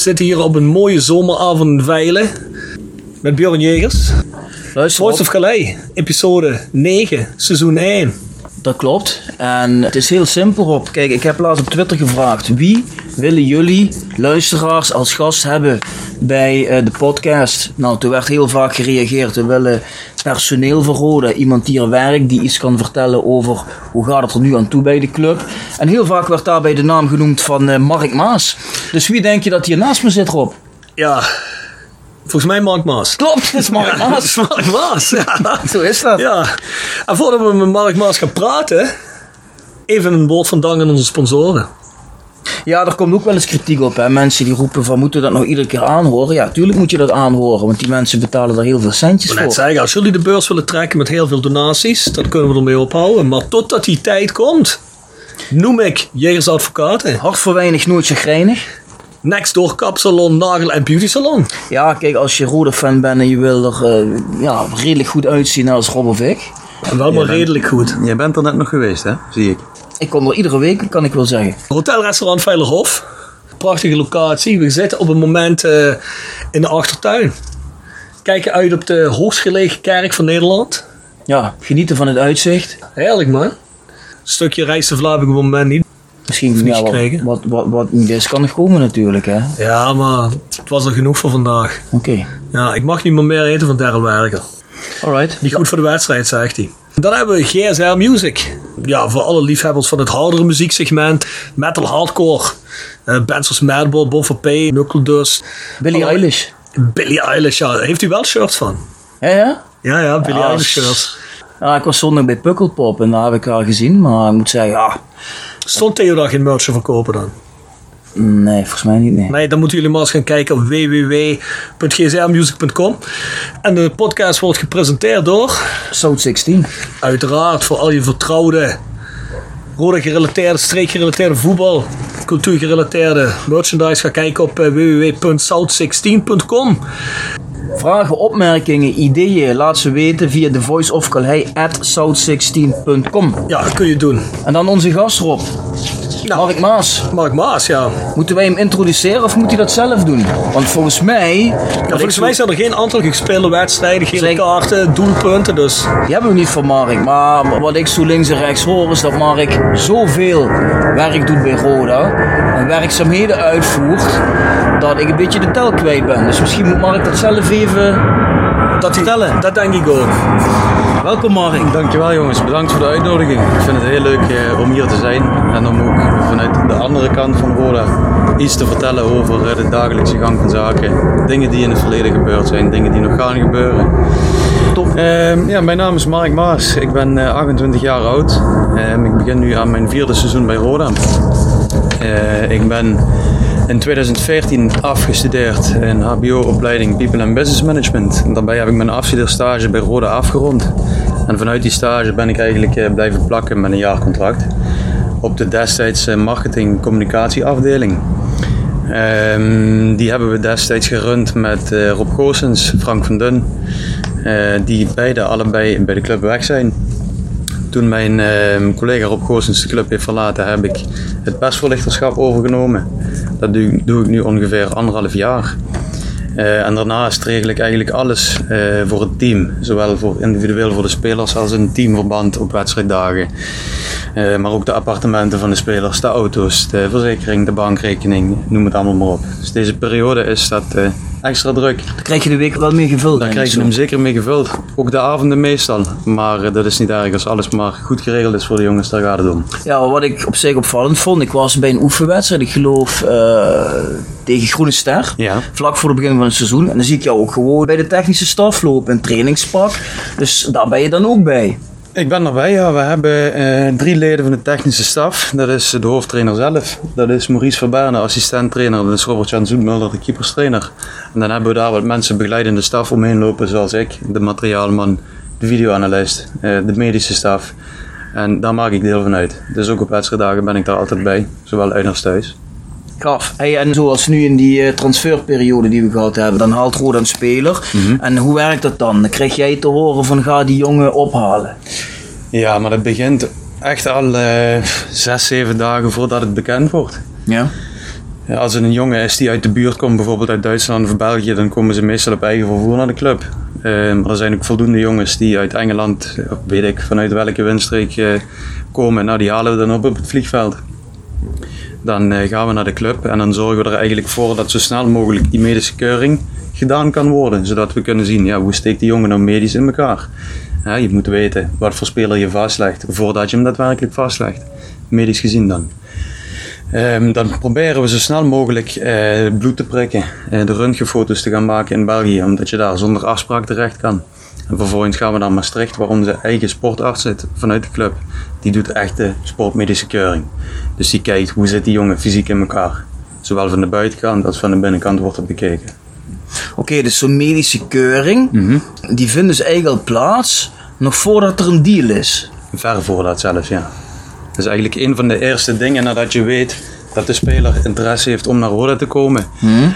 zitten hier op een mooie zomeravond in Veilen met Björn Jegers. Op, of Calais, episode 9, seizoen 1. dat klopt. En het is heel simpel op. Kijk, ik heb laatst op Twitter gevraagd. Wie willen jullie luisteraars als gast hebben bij eh, de podcast? Nou, toen werd heel vaak gereageerd. We willen personeel Roda. Iemand die er werkt, die iets kan vertellen over hoe gaat het er nu aan toe bij de club. En heel vaak werd daarbij de naam genoemd van eh, Mark Maas. Dus wie denk je dat hier naast me zit, Rob? Ja, volgens mij Mark Maas. Klopt, het is Mark Ja, Maas. is Mark Maas, ja. Zo is dat. ja. En voordat we met Mark Maas gaan praten, even een woord van dank aan onze sponsoren. Ja, er komt ook wel eens kritiek op. Hè. Mensen die roepen van moeten we dat nou iedere keer aanhoren. Ja, tuurlijk moet je dat aanhoren, want die mensen betalen er heel veel centjes Ik wil net voor. zeggen, als jullie de beurs willen trekken met heel veel donaties, dan kunnen we ermee ophouden. Maar totdat die tijd komt, noem ik Jegers Advocaten. Hart voor weinig, nooit chagrijnig. Next door kapsalon, nagel en beauty salon. Ja, kijk, als je rode fan bent en je wil er eh, ja, redelijk goed uitzien als Rob of ik. En wel maar redelijk goed. Jij bent er net nog geweest, hè? Zie ik. Ik kom er iedere week, kan ik wel zeggen. Hotelrestaurant Veilerhof. Prachtige locatie. We zitten op het moment eh, in de achtertuin. Kijken uit op de hoogstgelegen kerk van Nederland. Ja, genieten van het uitzicht. Heerlijk man. Een stukje rijstevla heb ik op het moment niet. Misschien ja, wat, wat, wat, wat niet is, kan nog komen natuurlijk. hè. Oké. Ja, maar het was er genoeg voor vandaag. Ja, ik mag niet meer meer eten van Daryl Werker. Alright. Niet goed voor de wedstrijd, zegt hij. Dan hebben we GSR Music. Ja, voor alle liefhebbers van het hardere muzieksegment. Metal hardcore. Eh bands als Madball, Boffer P, Knuckle Dust. Billie Eilish. Billie Eilish, ja. Heeft u wel shirts van? Ja, ja? Ja, ja, Billie Eilish shirts. Ja, ik was zondag bij Pukkelpop en daar heb ik haar gezien. Maar ik moet zeggen, ja, Stond Theo daar geen merch te verkopen dan? Nee, volgens mij niet, nee. Nee, dan moeten jullie maar eens gaan kijken op www.gsrmusic.com. En de podcast wordt gepresenteerd door, South 16. uiteraard, voor al je vertrouwde, rode gerelateerde, streekgerelateerde voetbal, cultuurgerelateerde merchandise. Ga kijken op eh, www.south16.com. Vragen, opmerkingen, ideeën, laat ze weten via the voice of at south16.com. Ja, dat kun je doen. En dan onze gast Rob, Nou, Mark Maas. Mark Maas, ja. Moeten wij hem introduceren of moet hij dat zelf doen? Want volgens mij... ja volgens mij zijn er geen aantal gespeelde wedstrijden, gele Zeker. kaarten, doelpunten, dus... Die hebben we niet van Mark. Maar wat ik zo links en rechts hoor is dat Mark zoveel werk doet bij Roda. En werkzaamheden uitvoert. Dat ik een beetje de tel kwijt ben. Dus misschien moet Mark dat zelf even Dat, vertellen. dat denk ik ook. Welkom Mark. Dankjewel jongens, bedankt voor de uitnodiging. Ik vind het heel leuk eh, om hier te zijn en om ook vanuit de andere kant van Roda iets te vertellen over eh, de dagelijkse gang van zaken. Dingen die in het verleden gebeurd zijn, dingen die nog gaan gebeuren. Top. Ehm, ja, mijn naam is Mark Maas, ik ben eh, 28 jaar oud. Ehm, ik begin nu aan mijn vierde seizoen bij Roda. Eh, ik ben in 2014 afgestudeerd in HBO-opleiding People and Business Management. En daarbij heb ik mijn afstudeerstage bij Roda afgerond. En vanuit die stage ben ik eigenlijk eh, blijven plakken met een jaarcontract op de destijds eh, marketing-communicatieafdeling. Ehm, die hebben we destijds gerund met eh, Rob Goossens, Frank van Dun, die beide allebei bij de club weg zijn. Toen mijn eh, collega Rob Goossens de club heeft verlaten, heb ik het persvoorlichterschap overgenomen. Dat doe, ik nu ongeveer anderhalf jaar. Eh, en daarnaast regel ik eigenlijk alles eh, voor het team. Zowel voor individueel voor de spelers als in teamverband op wedstrijddagen. Eh, maar ook de appartementen van de spelers, de auto's, de verzekering, de bankrekening, noem het allemaal maar op. Dus deze periode is dat extra druk. Dan krijg je de week wel meer gevuld. Daar denk krijg je hem zeker mee gevuld. Ook de avonden meestal. Maar eh, dat is niet erg als alles maar goed geregeld is voor de jongens, daar gaat het om. Ja, wat ik op zich opvallend vond, ik was bij een oefenwedstrijd, ik geloof eh, tegen Groene Ster. Ja. Vlak voor het begin van het seizoen. En dan zie ik jou ook gewoon bij de technische staf lopen in trainingspak. Dus daar ben je dan ook bij. Ik ben erbij. We hebben eh, drie leden van de technische staf. Dat is de hoofdtrainer zelf. Dat is Maurice Verberne, assistent-trainer. Dat is Robert-Jan Zoetmulder, de keeperstrainer. En dan hebben we daar wat mensen begeleidende staf omheen lopen, zoals ik. De materiaalman, de videoanalist, eh, de medische staf. En daar maak ik deel van uit. Dus ook op wedstrijddagen ben ik daar altijd bij, zowel uit als thuis. Gaaf. Hey, en zoals nu in die eh, transferperiode die we gehad hebben, dan haalt Roda een speler. En hoe werkt dat dan? Dan krijg jij te horen van ga die jongen ophalen. Ja, maar dat begint echt al eh, zes, zeven dagen voordat het bekend wordt. Ja. Ja, als er een jongen is die uit de buurt komt, bijvoorbeeld uit Duitsland of België, dan komen ze meestal op eigen vervoer naar de club. Eh, maar er zijn ook voldoende jongens die uit Engeland, of weet ik vanuit welke windstreek komen. Nou, die halen we dan op op het vliegveld. Dan eh, gaan we naar de club en dan zorgen we er eigenlijk voor dat zo snel mogelijk die medische keuring gedaan kan worden. Zodat we kunnen zien, ja, hoe steekt die jongen nou medisch in elkaar. Ja, je moet weten wat voor speler je vastlegt voordat je hem daadwerkelijk vastlegt. Medisch gezien dan. Ehm, dan proberen we zo snel mogelijk eh, bloed te prikken, eh, de röntgenfoto's te gaan maken in België, omdat je daar zonder afspraak terecht kan. En vervolgens gaan we naar Maastricht, waar onze eigen sportarts zit vanuit de club. Die doet echt de sportmedische keuring. Dus die kijkt hoe zit die jongen fysiek in elkaar. Zowel van de buitenkant als van de binnenkant wordt het bekeken. Oké, dus zo'n medische keuring, Mhm. die vindt dus eigenlijk plaats nog voordat er een deal is. Ver voor dat zelfs, ja. Dat is eigenlijk een van de eerste dingen nadat je weet dat de speler interesse heeft om naar Roda te komen.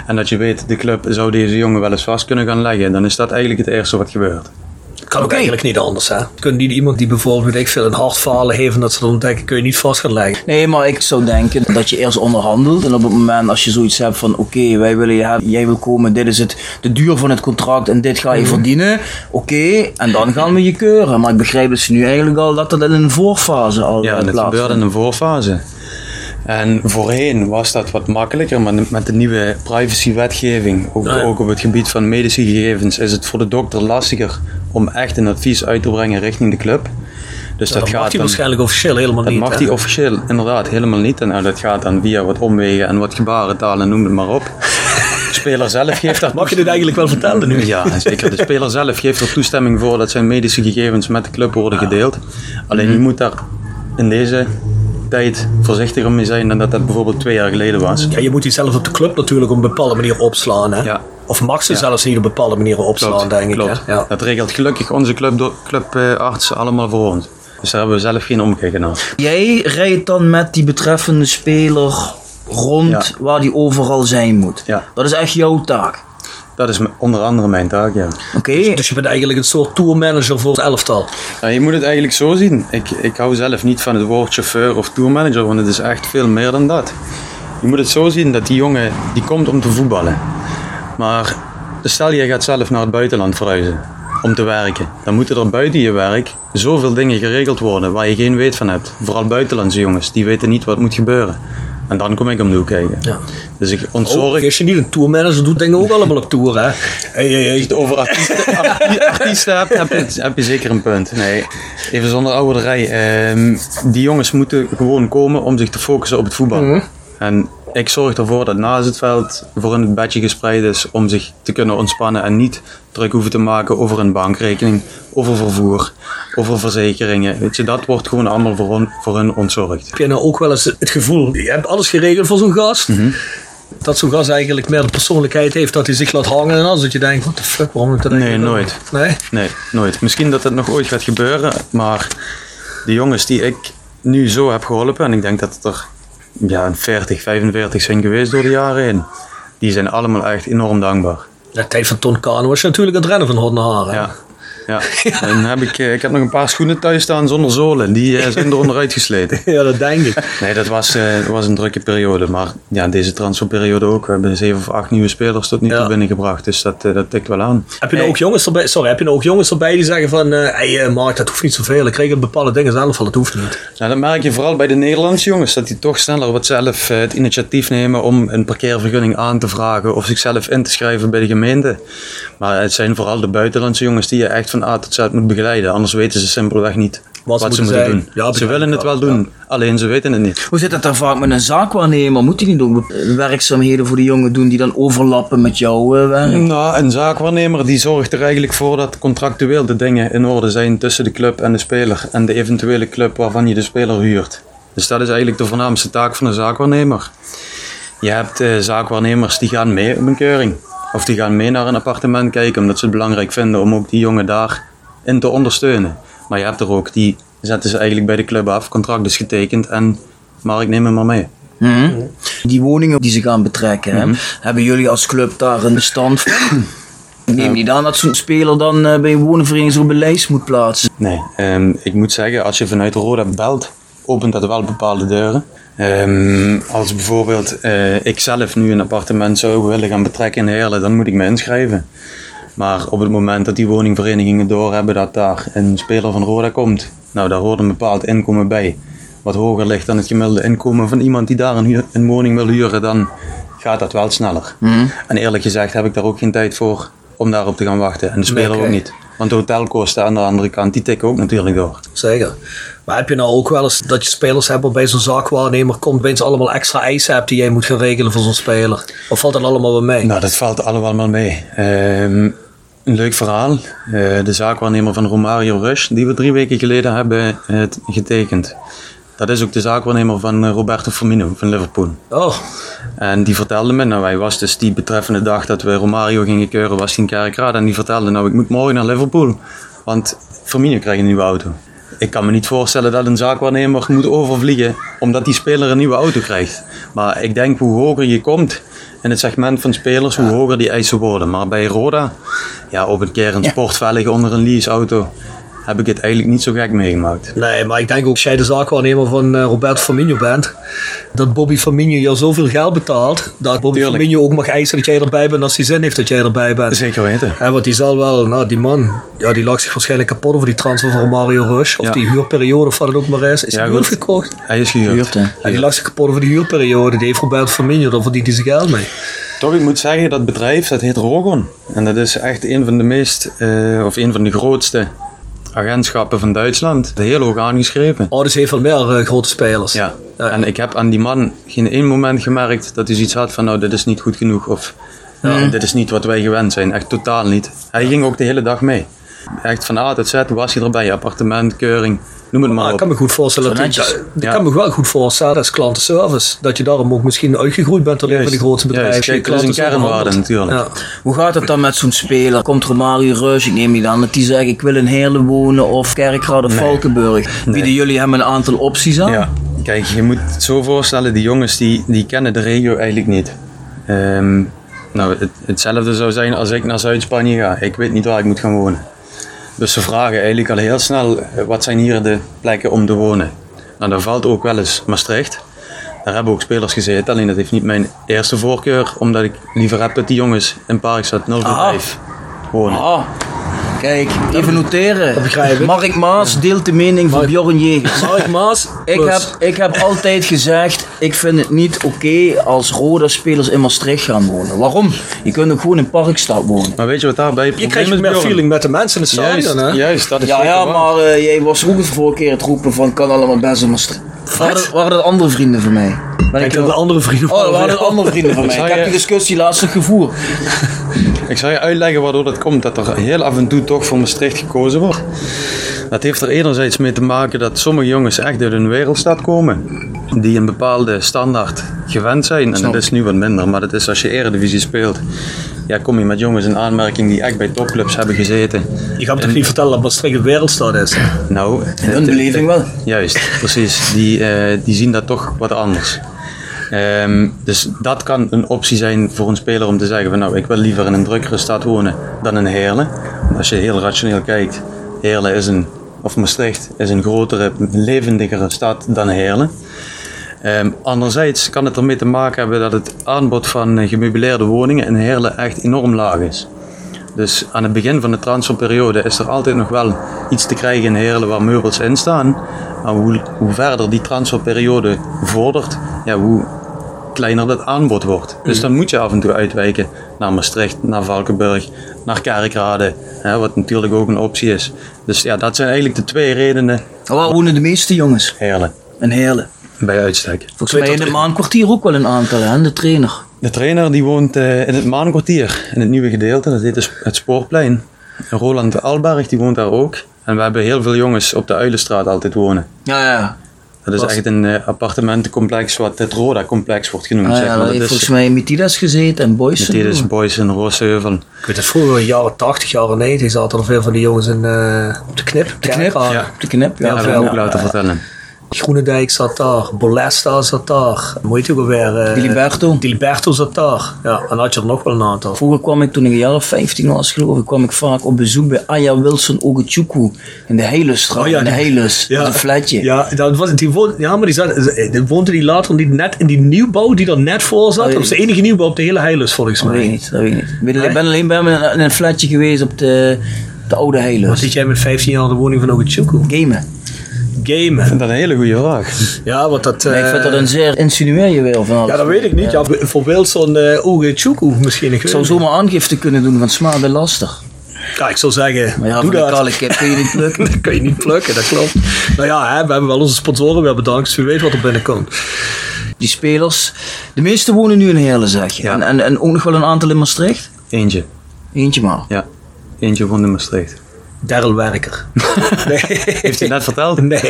En dat je weet, de club zou deze jongen wel eens vast kunnen gaan leggen. Dan is dat eigenlijk het eerste wat gebeurt. Kan ook eigenlijk niet anders, hè? Kun niet iemand die bijvoorbeeld, weet ik veel, een hartfalen heeft en dat ze dan ontdekken, kun je niet vast gaan leggen. Nee, maar ik zou denken dat je eerst onderhandelt. En op het moment als je zoiets hebt van oké, wij willen je hebben, jij wil komen, dit is het, de duur van het contract en dit ga je verdienen. Oké, en dan gaan we je keuren. Maar ik begrijp dus nu eigenlijk al dat dat in een voorfase al Ja, eh, plaatsvindt. gebeurde in een voorfase. En voorheen was dat wat makkelijker, maar met de nieuwe privacywetgeving, ook, Ja, ja. ook op het gebied van medische gegevens, is het voor de dokter lastiger om echt een advies uit te brengen richting de club. Dus dat dat, mag gaat hij dan, waarschijnlijk officieel helemaal dat niet. mag hè? hij officieel inderdaad helemaal niet. En nou, dat gaat dan via wat omwegen en wat gebarentaal en noem het maar op. De speler zelf geeft daar Mag je dit eigenlijk wel vertellen nu? ja, zeker. De speler zelf geeft er toestemming voor dat zijn medische gegevens met de club worden gedeeld. Alleen je moet daar in deze tijd voorzichtiger mee zijn dan dat dat bijvoorbeeld twee jaar geleden was. Ja, je moet die zelf op de club natuurlijk op een bepaalde manier opslaan. Hè? Ja. Of mag ze Ja. zelfs niet op bepaalde manieren opslaan, denk ik. klopt. Hè? Ja. Dat regelt gelukkig onze club, clubarts allemaal voor ons. Dus daar hebben we zelf geen omkijken naar. Jij rijdt dan met die betreffende speler rond Ja. waar die overal zijn moet. Ja. Dat is echt jouw taak. Dat is onder andere mijn taak, ja. Oké, Dus je bent eigenlijk een soort tourmanager voor het elftal. Ja, je moet het eigenlijk zo zien. Ik, ik hou zelf niet van het woord chauffeur of tourmanager, want het is echt veel meer dan dat. Je moet het zo zien dat die jongen die komt om te voetballen. Maar stel je gaat zelf naar het buitenland verhuizen om te werken. Dan moeten er buiten je werk zoveel dingen geregeld worden waar je geen weet van hebt. Vooral buitenlandse jongens, die weten niet wat moet gebeuren. En dan kom ik om de hoek kijken. Ja. Dus ik Oh, ontzorg... als je niet een tourmanager doet, dingen ook allemaal op tour. Hè? Hey, hey, Als je het over artiesten, arti- artiesten hebt, heb je, heb je zeker een punt. Nee, even zonder ouderij. Ehm, die jongens moeten gewoon komen om zich te focussen op het voetbal. En ik zorg ervoor dat naast het veld voor hun het bedje gespreid is om zich te kunnen ontspannen en niet druk hoeven te maken over een bankrekening, over vervoer, over verzekeringen. Weet je, dat wordt gewoon allemaal voor, hun- voor hun ontzorgd. Heb je nou ook wel eens het gevoel, je hebt alles geregeld voor zo'n gast. Dat zo'n gast eigenlijk meer de persoonlijkheid heeft dat hij zich laat hangen en alles. Dat je denkt, wat de fuck, waarom moet dat Nee, nooit. Nee? Nee, nooit. Misschien dat het nog ooit gaat gebeuren, maar de jongens die ik nu zo heb geholpen, en ik denk dat het er ja, een 40, 45 zijn geweest door de jaren heen, die zijn allemaal echt enorm dankbaar. De tijd van Ton was je natuurlijk aan het rennen van hot naar haar. hè? Ja. Ja, en dan heb ik, eh, ik heb nog een paar schoenen thuis staan zonder zolen. Die eh, zijn er onderuit gesleten. ja, dat denk ik. Nee, dat was, eh, was een drukke periode. Maar ja, deze transferperiode ook. We hebben zeven of acht nieuwe spelers tot nu toe Ja. binnengebracht. Dus dat, dat tikt wel aan. Heb je nou ook jongens erbij, sorry, heb je nou ook jongens erbij die zeggen van, eh hey, Mark, dat hoeft niet zoveel. Ik regel bepaalde dingen zelf al, dat hoeft niet. Nou, dat merk je vooral bij de Nederlandse jongens, dat die toch sneller wat zelf het initiatief nemen om een parkeervergunning aan te vragen of zichzelf in te schrijven bij de gemeente. Maar het zijn vooral de buitenlandse jongens die je echt van A tot Z moet begeleiden, anders weten ze simpelweg niet wat, ze ze moeten doen. Ja, ze willen het wel, doen, alleen ze weten het niet. hoe zit het daar vaak met een zaakwaarnemer? Moet hij niet ook werkzaamheden voor de jongen doen die dan overlappen met jouw eh, werk? Nou, een zaakwaarnemer die zorgt er eigenlijk voor dat contractueel de dingen in orde zijn tussen de club en de speler en de eventuele club waarvan je de speler huurt. Dus dat is eigenlijk de voornaamste taak van een zaakwaarnemer. Je hebt eh, zaakwaarnemers die gaan mee op een keuring. Of die gaan mee naar een appartement kijken omdat ze het belangrijk vinden om ook die jongen daarin te ondersteunen. Maar je hebt er ook die zetten ze eigenlijk bij de club af, contract is getekend en maar ik neem hem maar mee. Mhm. Die woningen die ze gaan betrekken, hè, hebben jullie als club daar een bestand van? Neem je dan dat zo'n speler dan eh, bij een woningvereniging op een lijst moet plaatsen? Nee, ehm, ik moet zeggen, als je vanuit Roda belt opent dat wel bepaalde deuren. Ehm, als bijvoorbeeld eh, ik zelf nu een appartement zou willen gaan betrekken in Heerlen, dan moet ik me inschrijven. Maar op het moment dat die woningverenigingen doorhebben dat daar een speler van Roda komt, nou daar hoort een bepaald inkomen bij. Wat hoger ligt dan het gemiddelde inkomen van iemand die daar een, huur- een woning wil huren, dan gaat dat wel sneller. En eerlijk gezegd heb ik daar ook geen tijd voor om daarop te gaan wachten. En de speler Nee, ook niet. Want de hotelkosten aan de andere kant, die tikken ook natuurlijk door. Zeker. Maar heb je nou ook wel eens dat je spelers hebt waarbij zo'n zaakwaarnemer komt, opeens allemaal extra eisen hebt die jij moet gaan regelen voor zo'n speler? Of valt dat allemaal wel mee? Nou, dat valt allemaal wel mee. Ehm, een leuk verhaal. Eh, de zaakwaarnemer van Romario Rush, die we drie weken geleden hebben t- getekend. Dat is ook de zaakwaarnemer van eh, Roberto Firmino van Liverpool. Oh, En die vertelde me, nou hij was dus die betreffende dag dat we Romario gingen keuren, was in Kerkrade. En die vertelde, nou ik moet morgen naar Liverpool, want Firmino krijgt een nieuwe auto. Ik kan me niet voorstellen dat een zaakwaarnemer moet overvliegen omdat die speler een nieuwe auto krijgt. Maar ik denk hoe hoger je komt in het segment van spelers, hoe hoger die eisen worden. Maar bij Roda, ja op een keer een sportvellig onder een leaseauto, heb ik het eigenlijk niet zo gek meegemaakt. nee, maar ik denk ook als jij de zaakwaarnemer van eh, Roberto Firmino bent, dat Bobby Firmino jou zoveel geld betaalt, dat Bobby Tuurlijk. Firmino ook mag eisen dat jij erbij bent als hij zin heeft dat jij erbij bent. Zeker weten. Ja, want die zal wel, nou die man, ja, die lag zich waarschijnlijk kapot over die transfer van Mario Rush. Of Ja. die huurperiode of wat het ook maar is. Is Ja, hij goed. goed gekocht? Hij is gehuurd. Huurt, hè? Ja, die lag zich kapot over die huurperiode. Die heeft Roberto Firmino, daar verdient hij zijn geld mee. Toch, ik moet zeggen, dat bedrijf dat heet Rogon. En dat is echt een van de meest, eh, of een van de grootste agentschappen van Duitsland. Heel hoog aangeschreven. Oh, dus heeft wel meer eh, grote spelers. Ja. Ja. En ik heb aan die man geen één moment gemerkt dat hij zoiets had van, nou, dit is niet goed genoeg. Of dit is niet wat wij gewend zijn. Echt totaal niet. Hij ging ook de hele dag mee. Echt van A tot Z was hij erbij. Appartement, keuring, noem het maar ik kan me goed voorstellen dat, ik Ja. kan me wel goed voorstellen als klantenservice. Dat je daarom ook misschien uitgegroeid bent tot een van de grootste bedrijven. Kijk, die dat is een kernwaarde natuurlijk. Ja. Hoe gaat het dan met zo'n speler? Komt Romario Reus, ik neem niet aan dat die zegt ik wil in Heerlen wonen of Kerkrade of Valkenburg. Bieden jullie hem een aantal opties aan? Ja, kijk, je moet het zo voorstellen, die jongens die, die kennen de regio eigenlijk niet. Ehm, nou, het, hetzelfde zou zijn als ik naar Zuid-Spanje ga. Ik weet niet waar ik moet gaan wonen. Dus ze vragen eigenlijk al heel snel, eh, wat zijn hier de plekken om te wonen? Nou, daar valt ook wel eens Maastricht. Daar hebben ook spelers gezeten, alleen dat heeft niet mijn eerste voorkeur, omdat ik liever heb dat die jongens in Parkstad 045 wonen. Ah, kijk, even noteren. begrijp ik. Mark Maas deelt de mening van Bjorn Jegers. Mark Maas. Ik heb, ik heb altijd gezegd, ik vind het niet oké als Roda-spelers in Maastricht gaan wonen. Waarom? Je kunt ook gewoon in Parkstad wonen. Maar weet je wat daarbij het je probleem krijgt meer Bjorn? feeling met de mensen in het stadion. Juist, hè? juist, dat is Ja, ja, waar. maar eh, jij was ook de vorige keer het roepen van kan allemaal best in Maastricht. Waren, dat- waren dat andere vrienden van mij? Ben Ik heb de andere vrienden Oh, dat waren dat andere vrienden van mij. Ik heb die discussie laatst nog gevoerd. Ik zal je uitleggen waardoor dat komt, dat er heel af en toe toch voor Maastricht gekozen wordt. Dat heeft er enerzijds mee te maken dat sommige jongens echt uit een wereldstad komen. Die een bepaalde standaard gewend zijn. En dat is nu wat minder, maar dat is als je eredivisie speelt. Ja, kom je met jongens in aanmerking die echt bij topclubs hebben gezeten. Je gaat me toch niet vertellen dat Maastricht een wereldstad is? Nou, In hun beleving wel. Juist, precies. Die, eh, die zien dat toch wat anders. Ehm, dus dat kan een optie zijn voor een speler om te zeggen van nou, ik wil liever in een drukkere stad wonen dan in Heerlen. Als je heel rationeel kijkt, Heerlen is een, of Maastricht is een grotere, levendigere stad dan Heerlen. Ehm, anderzijds kan het ermee te maken hebben dat het aanbod van eh, gemeubileerde woningen in Heerlen echt enorm laag is. Dus aan het begin van de transferperiode is er altijd nog wel iets te krijgen in Heerlen waar meubels in staan. Maar hoe, hoe verder die transferperiode vordert, ja, hoe kleiner dat aanbod wordt. Dus dan moet je af en toe uitwijken naar Maastricht, naar Valkenburg, naar Kerkrade, hè, wat natuurlijk ook een optie is. Dus ja, dat zijn eigenlijk de twee redenen Waar wonen de meeste jongens? Heerlen, In Heerlen. Bij uitstek. Volgens mij in het maankwartier ook wel een aantal, hè? De trainer. De trainer die woont eh, in het Maankwartier, in het nieuwe gedeelte, dat heet dus het Spoorplein. Roland Alberg die woont daar ook. En we hebben heel veel jongens op de Uilenstraat altijd wonen. Ja, ja. Dat is Was- echt een eh, appartementencomplex wat het Roda-complex wordt genoemd. Ah, zeg ja maar. daar Dat heeft is, volgens mij Mitidas gezeten en Boyce. dit is Boys in Roosheuvel. Ik weet het vroeger, jaren 80, jaren 90, zaten er veel van die jongens in, eh, op de knip. De knip. Ja. De knip, Ja, ja. dat heb ik veel. ook laten vertellen. Groenendijk zat daar, Bolesta zat daar, hoe heet je ook alweer? eh, Diliberto. Diliberto zat daar. Ja, en had je er nog wel een aantal. Vroeger kwam ik, toen ik een jaar of 15 was geloof ik, kwam ik vaak op bezoek bij Aya Wilson Ogechukwu in de Heilusstraat, Oh ja, in de die- Ja, een flatje. Ja, dat was, die woonde, ja, maar die, zat, die woonde die later niet net in die nieuwbouw die er net voor zat. Oh, dat was de enige nieuwbouw op de hele Heilus volgens Dat weet ik mij. niet, dat weet ik niet. Ik ben, Nee? ben alleen bij me in een flatje geweest op de, de oude Wat Heilus. zit jij met 15 jaar in de woning van Ogechukwu? Gamen. Gamen. Ik vind dat een hele goede vraag. Ja, want dat... Maar ik vind eh, dat een zeer insinueer je wel van alles. Ja, dat weet ik niet. Ja, voor Wilson uh, Ogechukwu misschien. Ik, zou zomaar aangifte kunnen doen van smaad bij laster. Ja, ik zou zeggen, Maar ja, doe dat. kale kip kun je niet plukken. dat kun je niet plukken, dat klopt. Nou ja, hè, we hebben wel onze sponsoren weer bedankt, dus wie weet wat er binnenkomt. Die spelers, de meeste wonen nu in Heerlen zeg je. Ja. En, en, en ook nog wel een aantal in Maastricht? Eentje. Eentje maar. Ja. Eentje van de Maastricht. Daryl Werker. nee. Heeft hij net verteld? Nee.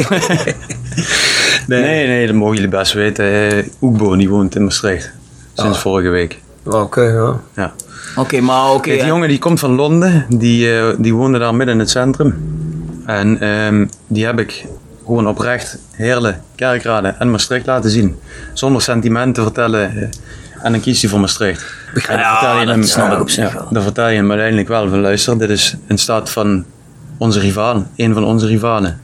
nee. Nee, nee, dat mogen jullie best weten. Eh, Oekbo, die woont in Maastricht. Sinds vorige week. Oké, ja. Ja. Oké, maar oké. Die jongen die komt van Londen, die, eh, die woonde daar midden in het centrum. En ehm, die heb ik gewoon oprecht Heerlen, Kerkrade en Maastricht laten zien. Zonder sentiment te vertellen. eh, en dan kiest hij voor Maastricht. Dan Ja, vertel je dat hem, snap ik op zich ja, wel. Dan vertel je hem uiteindelijk wel van luister, dit is in staat van onze rivaal, een van onze rivalen.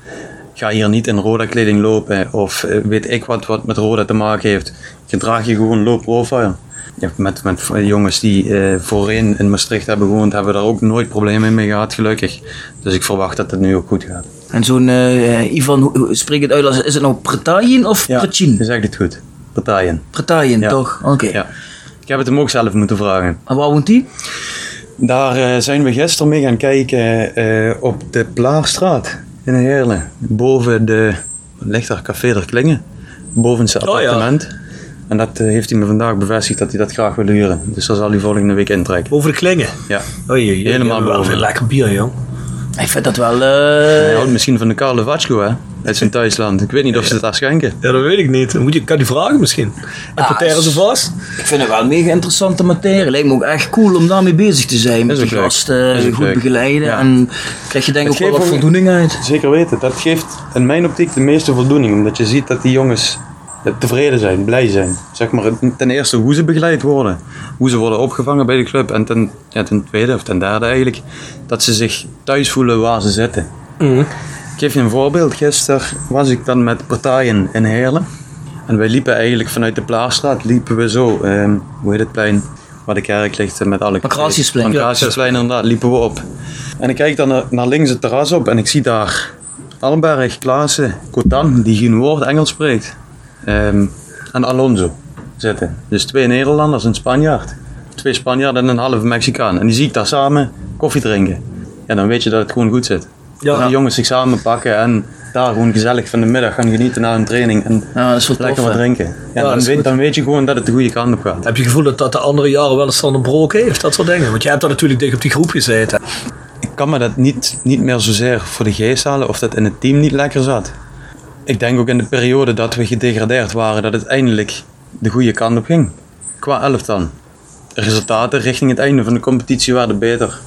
Ga hier niet in Roda kleding lopen of eh, weet ik wat wat met Roda te maken heeft. Gedraag je gewoon low profile. Ja, met, met jongens die eh, voorheen in Maastricht hebben gewoond, hebben we daar ook nooit problemen mee gehad, gelukkig. Dus ik verwacht dat het nu ook goed gaat. En zo'n eh, Ivan, spreek het uit als, is het nou Pretajin of Je Precin? zegt het goed. Partijen. Pretajin, Ja. toch? Oké. Ja. Ik heb het hem ook zelf moeten vragen. En waar woont die? Daar eh, zijn we gisteren mee gaan kijken eh, op de Plaarstraat in Heerlen. Boven de, wat ligt daar, Café der Klingen. Boven zijn Oh, ja. appartement. En dat eh, heeft hij me vandaag bevestigd dat hij dat graag wil huren. Dus daar zal hij volgende week intrekken. Boven de klingen. Ja. Oh jee, Helemaal wel boven. veel lekker bier, jong. Ik vind dat wel... Hij eh houdt misschien van de Karle Vatschko, hè? Uit zijn thuisland. Ik weet niet of ze het daar schenken. Ja, dat weet ik niet. Moet je, kan die vragen misschien? Importeren ze s- vast? ik vind het wel een mega interessante materie. Lijkt me ook echt cool om daarmee bezig te zijn. Met die leuk. gasten ook goed leuk. begeleiden. Ja. En krijg je denk ik ook Het wel wat voldoening uit. Zeker weten. Dat geeft in mijn optiek de meeste voldoening. Omdat je ziet dat die jongens eh, tevreden zijn, blij zijn. Zeg maar, ten eerste hoe ze begeleid worden. Hoe ze worden opgevangen bij de club. En ten, ja, ten tweede, of ten derde eigenlijk, dat ze zich thuis voelen waar ze zitten. Ik geef je een voorbeeld. Gisteren was ik dan met partijen in Heerlen. En wij liepen eigenlijk vanuit de Plaarstraat, liepen we zo, ehm, hoe heet het plein, waar de kerk ligt met alle... Pancratiusplein. Pancratiusplein, inderdaad, liepen we op. En ik kijk dan naar, naar links het terras op en ik zie daar Alberg, Klaassen, Cotan, die geen woord Engels spreekt. Ehm, en Alonso zitten. Dus twee Nederlanders, een Spanjaard. Twee Spanjaarden en een halve Mexicaan. En die zie ik daar samen koffie drinken. Ja, dan weet je dat het gewoon goed zit. Ja. Dat die jongens zich samen pakken en daar gewoon gezellig van de middag gaan genieten na een training. En Ja, dat is wel tof. lekker wat drinken. Ja, dan, weet, dan weet je gewoon dat het de goede kant op gaat. Heb je het gevoel dat dat de andere jaren wel eens onderbroken heeft? Dat soort dingen. Want jij hebt daar natuurlijk dicht op die groep gezeten. Ik kan me dat niet, niet meer zozeer voor de geest halen of dat in het team niet lekker zat. Ik denk ook in de periode dat we gedegradeerd waren, dat het eindelijk de goede kant op ging. Qua elftal. Resultaten richting het einde van de competitie waren beter.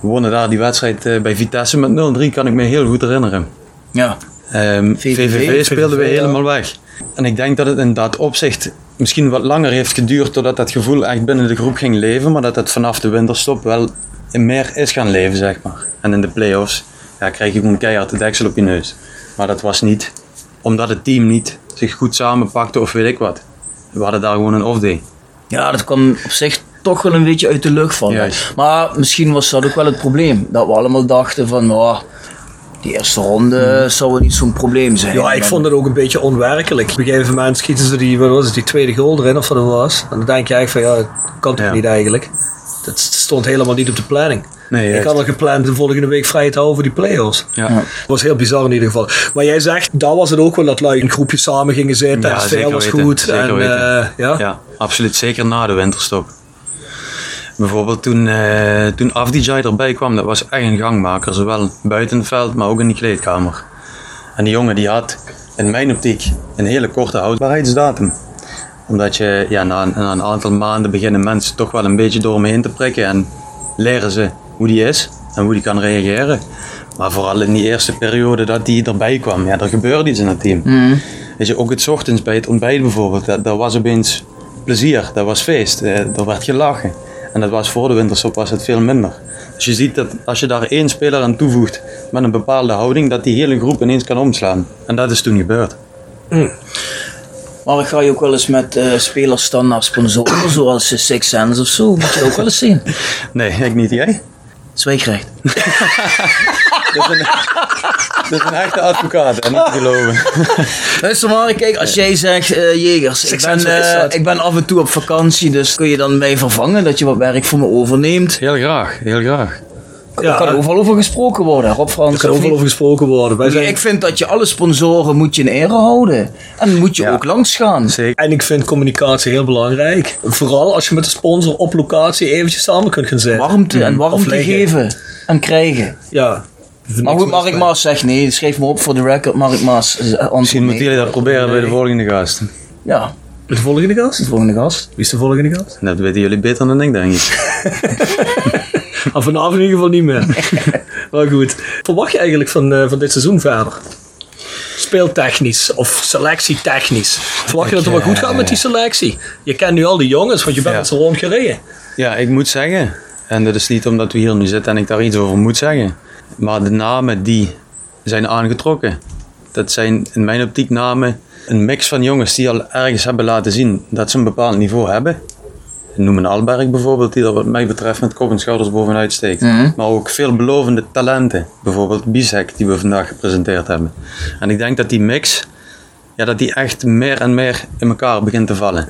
We wonnen daar die wedstrijd eh, bij Vitesse met 0-3, kan ik me heel goed herinneren. Ja. Ehm, VVV, VVV speelden we ja. helemaal weg. En ik denk dat het in dat opzicht misschien wat langer heeft geduurd totdat dat gevoel echt binnen de groep ging leven, maar dat het vanaf de winterstop wel meer is gaan leven, zeg maar. En in de play-offs ja, krijg je gewoon keihard de deksel op je neus. Maar dat was niet omdat het team niet zich goed samenpakte of weet ik wat. We hadden daar gewoon een off-day. Ja, dat kwam op zich toch wel een beetje uit de lucht vallen. Juist. Maar misschien was dat ook wel het probleem. Dat we allemaal dachten van, oh, die eerste ronde zou wel niet zo'n probleem zijn. Ja, ik vond het ook een beetje onwerkelijk. Op een gegeven moment schieten ze die, wat was het, die tweede goal erin of wat het was. En dan denk je eigenlijk van ja, dat kan toch Ja. niet eigenlijk. Dat stond helemaal niet op de planning. Nee, ik had al gepland de volgende week vrij te houden voor die play-offs. Ja. Dat was heel bizar in ieder geval. Maar jij zegt, daar was het ook wel dat lui in groepjes samen gingen zitten. Ja, de sfeer zeker was weten, goed. zeker en, weten. eh, ja? Ja, absoluut. Zeker na de winterstop. Bijvoorbeeld toen, eh toen Afdijay erbij kwam, dat was echt een gangmaker. Zowel buiten het veld, maar ook in die kleedkamer. En die jongen die had in mijn optiek een hele korte houdbaarheidsdatum. Omdat je ja, na, een- na een aantal maanden beginnen mensen toch wel een beetje door hem heen te prikken. En leren ze hoe die is en hoe die kan reageren. Maar vooral in die eerste periode dat die erbij kwam, ja, er gebeurde iets in het team. Weet je, ook het ochtends bij het ontbijt bijvoorbeeld, dat, dat was opeens plezier, dat was feest, eh, er werd gelachen. En dat was voor de winterstop was het veel minder. Dus je ziet dat als je daar één speler aan toevoegt met een bepaalde houding, dat die hele groep ineens kan omslaan. En dat is toen gebeurd. Maar ik ga je ook wel eens met eh, spelers dan naar sponsoren, zoals eh, Six Sense of zo. Moet je ook wel eens zien. Nee, ik niet jij. Zwijgrecht. Dat is een, dat is een echte advocaat, en niet te geloven. Luister maar, kijk, als jij zegt, eh, Jegers, ik ben, eh, ik ben af en toe op vakantie, dus kun je dan mij vervangen dat je wat werk voor me overneemt? Heel graag, heel graag. Er kan overal over gesproken worden, Rob Frans. Er kan of overal niet? over gesproken worden. Wij zijn... Ik vind dat je alle sponsoren moet je in ere houden. En moet je Ja. ook langs gaan. Zeker. En ik vind communicatie heel belangrijk. Vooral als je met de sponsor op locatie eventjes samen kunt gaan zitten. Warmte en Of warmte liggen. geven en krijgen. Ja. Maar goed, Mark Maas zegt nee, schrijf me op voor de record. Mark Maas. eh, Misschien moeten jullie dat proberen bij de volgende gast. Ja, De volgende gast? de volgende gast. Wie is de volgende gast? Dat weten jullie beter dan ik, denk ik. Vanavond in ieder geval niet meer. maar goed. Wat verwacht je eigenlijk van, eh, van dit seizoen verder? Speeltechnisch of selectietechnisch. Verwacht je dat het wel goed gaat met die selectie? Je kent nu al die jongens, want je bent Ja. met ze rondgereden. Ja, ik moet zeggen, en dat is niet omdat we hier nu zitten en ik daar iets over moet zeggen, maar de namen die zijn aangetrokken, dat zijn in mijn optiek namen een mix van jongens die al ergens hebben laten zien dat ze een bepaald niveau hebben. Noem een Alberg bijvoorbeeld, die er wat mij betreft met kop en schouders bovenuit steekt. Maar ook veelbelovende talenten, bijvoorbeeld Bisek, die we vandaag gepresenteerd hebben. En ik denk dat die mix, ja, dat die echt meer en meer in elkaar begint te vallen.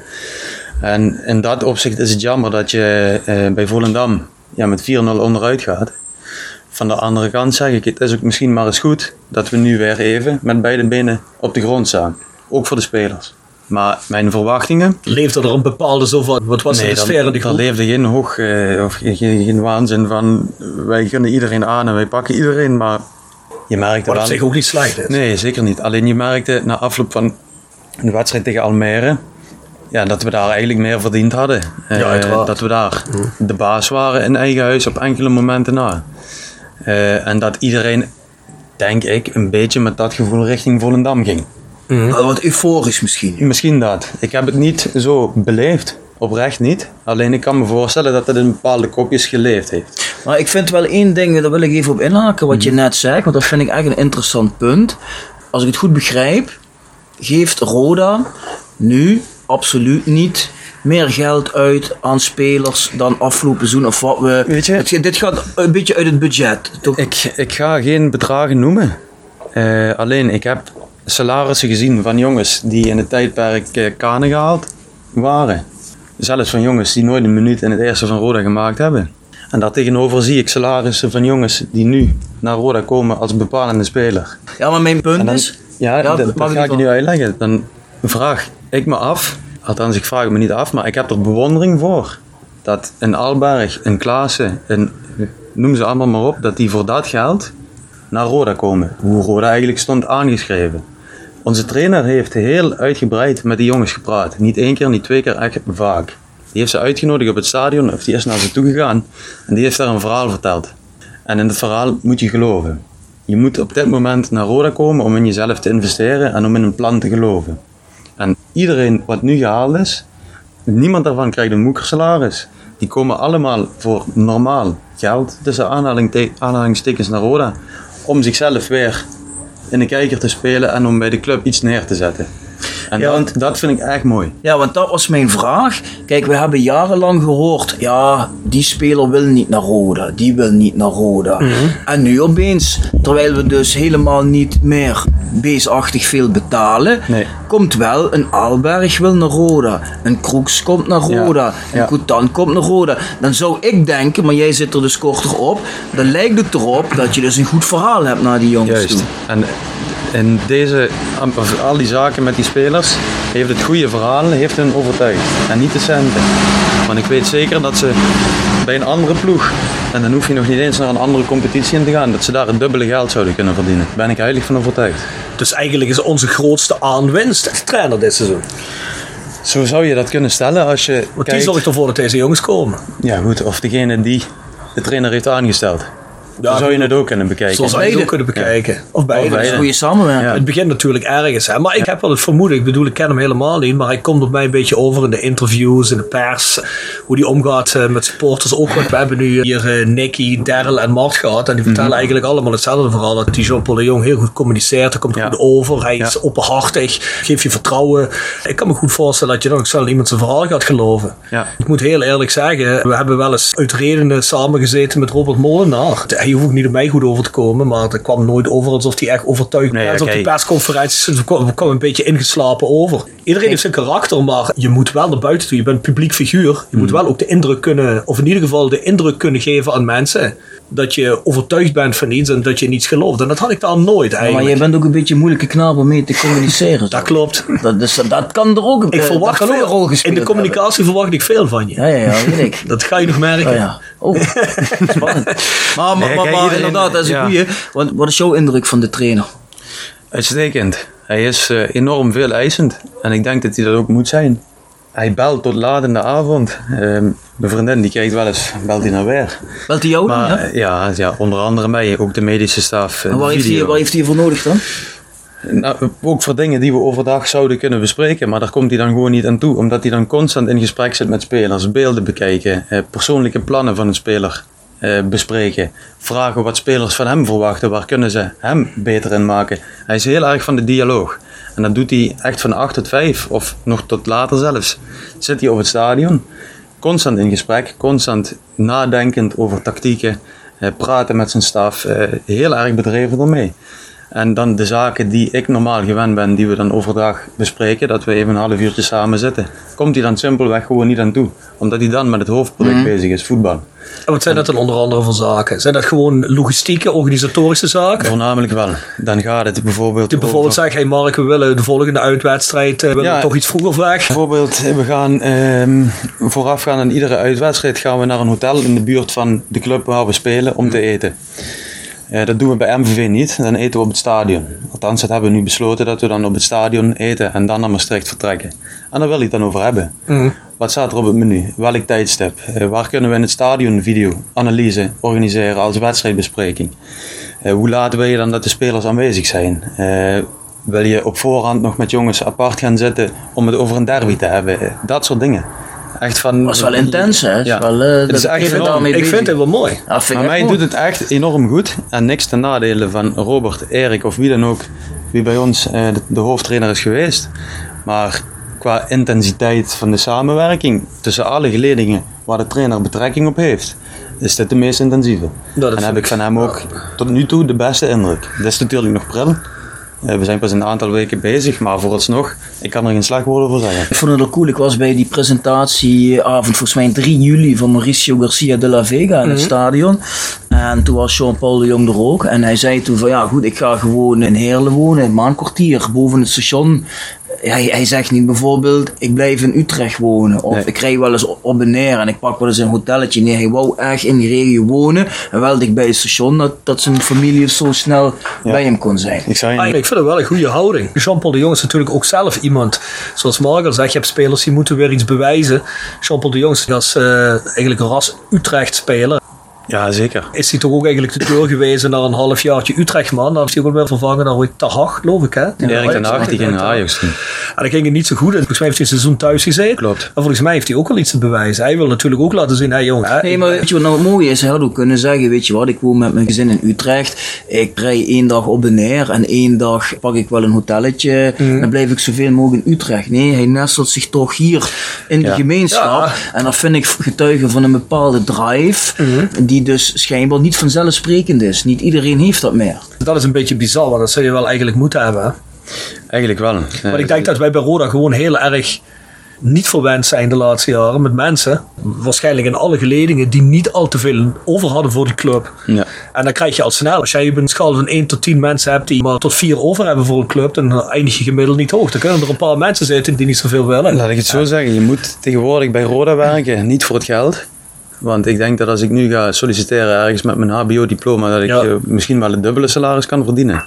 En in dat opzicht is het jammer dat je eh, bij Volendam ja, met 4-0 onderuit gaat. Van de andere kant zeg ik, het is ook misschien maar eens goed dat we nu weer even met beide benen op de grond staan. Ook voor de spelers. Maar mijn verwachtingen, Leefde er een bepaalde zo van, wat was nee, de sfeer in die er groep? leefde geen hoog eh, of geen, geen waanzin van wij gunnen iedereen aan en wij pakken iedereen. Maar je merkte Wat op zich ook niet slecht is. Nee, zeker niet. Alleen je merkte na afloop van de wedstrijd tegen Almere. Ja, dat we daar eigenlijk meer verdiend hadden. Eh, Ja, dat we daar de baas waren in eigen huis op enkele momenten na. Eh, en dat iedereen, denk ik, een beetje met dat gevoel richting Volendam ging. Wel Wat euforisch misschien. Misschien dat. Ik heb het niet zo beleefd. Oprecht niet. Alleen ik kan me voorstellen dat het in bepaalde kopjes geleefd heeft. Maar ik vind wel één ding, daar wil ik even op inhaken, wat je net zegt, want dat vind ik echt een interessant punt. Als ik het goed begrijp, geeft Roda nu absoluut niet meer geld uit aan spelers dan afgelopen seizoen of wat we... Weet je- Het- dit gaat een beetje uit het budget, toch? Ik, ik ga geen bedragen noemen. Eh, alleen ik heb salarissen gezien van jongens die in het tijdperk eh, kanen gehaald waren. Zelfs van jongens die nooit een minuut in het eerste van Roda gemaakt hebben. En daartegenover zie ik salarissen van jongens die nu naar Roda komen als bepalende speler. Ja, maar mijn punt dan, is... ja, dat, dat ga ik je nu uitleggen. Dan vraag ik me af, althans ik vraag het me niet af, maar ik heb er bewondering voor. Dat een Alberg, een Klaassen, een, noem ze allemaal maar op, dat die voor dat geld naar Roda komen. Hoe Roda eigenlijk stond aangeschreven. Onze trainer heeft heel uitgebreid met die jongens gepraat. Niet één keer, niet twee keer, echt vaak. Die heeft ze uitgenodigd op het stadion, of die is naar ze toe gegaan. En die heeft daar een verhaal verteld. En in het verhaal moet je geloven. Je moet op dit moment naar Roda komen om in jezelf te investeren en om in een plan te geloven. En iedereen wat nu gehaald is, niemand daarvan krijgt een moekersalaris. Die komen allemaal voor normaal geld, tussen aanhaling te- aanhalingstekens naar Roda, om zichzelf weer in de kijker te spelen en om bij de club iets neer te zetten. En Ja, dat, want- dat vind ik echt mooi. Ja, want dat was mijn vraag. Kijk, we hebben jarenlang gehoord, ja, die speler wil niet naar Roda, die wil niet naar Roda. Mhm. En nu opeens, terwijl we dus helemaal niet meer beestachtig veel betalen, Nee. komt wel een Alberg wil naar Roda, een Kroeks komt naar Ja, Roda, een ja. Coutan komt naar Roda. Dan zou ik denken, maar jij zit er dus korter op, dan lijkt het erop dat je dus een goed verhaal hebt naar die jongens Juist. toe. En in deze, al die zaken met die spelers, heeft het goede verhaal heeft hun overtuigd. En niet de centen. Want ik weet zeker dat ze bij een andere ploeg, en dan hoef je nog niet eens naar een andere competitie in te gaan, dat ze daar het dubbele geld zouden kunnen verdienen. Daar ben ik heilig van overtuigd. Dus eigenlijk is onze grootste aanwinst de trainer dit seizoen. Zo zou je dat kunnen stellen als je. Want die kijkt- zorgt ervoor dat deze jongens komen. Ja, goed, of degene die de trainer heeft aangesteld. Zo zou je het ook kunnen bekijken. Zo zou je het ook kunnen bekijken. Of beide. Of beide. Goede samenwerking. Ja. Het begint natuurlijk ergens. Hè? Maar ik heb wel het vermoeden, ik bedoel, ik ken hem helemaal niet, maar hij komt op mij een beetje over in de interviews, in de pers. Hoe die omgaat eh, met supporters ook. Want we hebben nu hier eh, Nicky, Daryl en Mart gehad. En die vertellen Mhm. eigenlijk allemaal hetzelfde verhaal. Dat die Jean-Paul de Jong heel goed communiceert. Hij komt Ja. goed over. Hij Ja. is openhartig. Geeft je vertrouwen. Ik kan me goed voorstellen dat je dan ook snel iemand zijn verhaal gaat geloven. Ja. Ik moet heel eerlijk zeggen, we hebben wel eens uit redenen samengezeten met Robert Molenaar. Hij hoeft niet op mij goed over te komen, maar het kwam nooit over alsof hij echt overtuigd Nee, was. Op die persconferenties het kwam, het kwam een beetje ingeslapen over. Iedereen heeft zijn karakter, maar je moet wel naar buiten toe. Je bent een publiek figuur. Je moet wel ook de indruk kunnen, of in ieder geval de indruk kunnen geven aan mensen. Dat je overtuigd bent van iets en dat je in iets gelooft. En dat had ik daar nooit Maar eigenlijk. jij bent ook een beetje een moeilijke knaap om mee te communiceren. Dat klopt. Dat, dus, dat kan er ook, Ik eh, verwacht dat kan ook een veel. rol gespeeld In de communicatie verwacht ik veel van je. Ja, ja, ja, weet ik. Dat ga je nog merken. Oh ja. Oh, spannend. Maar, maar, Nee, maar, maar inderdaad, dat is een ja. goeie. Wat, wat is jouw indruk van de trainer? Uitstekend. Hij is eh, enorm veel eisend. En ik denk dat hij dat ook moet zijn. Hij belt tot laat in de avond. Ehm, mijn vriendin die kijkt wel eens, belt hij naar weer. Belt hij jou dan? Maar Ja? eh, ja, ja, onder andere mij, ook de medische staf. eh, En waar heeft, hij, waar heeft hij voor nodig dan? Nou, ook voor dingen die we overdag zouden kunnen bespreken, maar daar komt hij dan gewoon niet aan toe, omdat hij dan constant in gesprek zit met spelers, beelden bekijken, eh, persoonlijke plannen van een speler eh, bespreken, vragen wat spelers van hem verwachten, waar kunnen ze hem beter in maken. Hij is heel erg van de dialoog en dat doet hij echt van 8 tot 5 of nog tot later zelfs. Zit hij op het stadion, constant in gesprek, constant nadenkend over tactieken, eh, praten met zijn staf, eh, heel erg bedreven ermee. En dan de zaken die ik normaal gewend ben, die we dan overdag bespreken, dat we even een half uurtje samen zitten, komt hij dan simpelweg gewoon niet aan toe. Omdat hij dan met het hoofdproduct bezig is, voetbal. En wat zijn dat dan onder andere voor zaken? Zijn dat gewoon logistieke, organisatorische zaken? Voornamelijk wel. Dan gaat het bijvoorbeeld. Die bijvoorbeeld over- zeggen, hey Mark, we willen de volgende uitwedstrijd, eh, we willen Ja. toch iets vroeger weg. Bijvoorbeeld, we gaan ehm, voorafgaan aan iedere uitwedstrijd gaan we naar een hotel in de buurt van de club waar we spelen om te eten. Eh, dat doen we bij MVV niet, dan eten we op het stadion. Althans, dat hebben we nu besloten dat we dan op het stadion eten en dan naar Maastricht vertrekken. En daar wil ik het dan over hebben. Wat staat er op het menu? Welk tijdstip? Eh, waar kunnen we in het stadion video analyse organiseren als wedstrijdbespreking? Eh, hoe laat wil je dan dat de spelers aanwezig zijn? Wil je op voorhand nog met jongens apart gaan zitten om het over een derby te hebben? Dat soort dingen. Echt van, Dat is wel intens, hè? Het Ja. Is wel, eh, Het is dat echt ik ben enorm. daarmee Ik bezig. vind het wel mooi. Ja, Maar mij mooi. doet het echt enorm goed. En niks ten nadele van Robert, Erik of wie dan ook, wie bij ons eh, de, de hoofdtrainer is geweest. Maar qua intensiteit van de samenwerking tussen alle geledingen waar de trainer betrekking op heeft, is dit de meest intensieve. Dat en heb ik van hem ook tot nu toe de beste indruk. Dit is natuurlijk nog pril. Eh, we zijn pas een aantal weken bezig, maar vooralsnog, ik kan er geen slagwoorden voor zeggen. Ik vond het ook cool. Ik was bij die presentatieavond, volgens mij 3 juli, van Mauricio Garcia de la Vega in het stadion. En toen was Jean-Paul de Jong er ook. En hij zei toen van, ja goed, ik ga gewoon in Heerlen wonen, in het Maankwartier, boven het station. Hij, hij zegt niet bijvoorbeeld, ik blijf in Utrecht wonen. Of Nee. ik rij wel eens op en neer en ik pak wel eens een hotelletje. Nee, hij wou echt in die regio wonen. En wel dicht bij het station, dat, dat zijn familie zo snel bij hem kon zijn. Ik Ah, ik vind het wel een goede houding. Jean-Paul de Jong is natuurlijk ook zelf iemand, zoals Mark al zegt, je hebt spelers die moeten weer iets bewijzen. Jean-Paul de Jong is als eh, eigenlijk een ras Utrecht-speler. Ja, zeker. Is hij toch ook eigenlijk de deur gewezen naar een halfjaartje Utrecht, man. Dan is hij ook wel weer vervangen naar ooit Te Hag, geloof ik, hè? Erik ten Hag, die ging naar Ajax. En dat ging het niet zo goed. En volgens mij heeft hij een seizoen thuis gezeten. Klopt. En volgens mij heeft hij ook wel iets te bewijzen. Hij wil natuurlijk ook laten zien, hé jongen. hè, Nee, maar weet je wat nou het mooie is? Hij had ook kunnen zeggen, weet je wat, ik woon met mijn gezin in Utrecht. Ik rij één dag op en neer en één dag pak ik wel een hotelletje. Dan blijf ik zoveel mogelijk in Utrecht. Nee, hij nestelt zich toch hier in de Ja. gemeenschap. Ja. En dat vind ik getuigen van een bepaalde drive, die dus schijnbaar niet vanzelfsprekend is. Niet iedereen heeft dat meer. Dat is een beetje bizar, want dat zou je wel eigenlijk moeten hebben. hè. Eigenlijk wel. Maar ik denk dat wij bij Roda gewoon heel erg niet verwend zijn de laatste jaren met mensen. Waarschijnlijk in alle geledingen die niet al te veel over hadden voor die club. Ja. En dan krijg je al snel, als jij op een schaal van 1 tot 10 mensen hebt die maar tot 4 over hebben voor een club, dan eindig je gemiddeld niet hoog. Dan kunnen er een paar mensen zitten die niet zoveel willen. Laat ik het zo zeggen, je moet tegenwoordig bij Roda werken, niet voor het geld. Want ik denk dat als ik nu ga solliciteren ergens met mijn HBO-diploma, dat ik Ja. eh, misschien wel het dubbele salaris kan verdienen.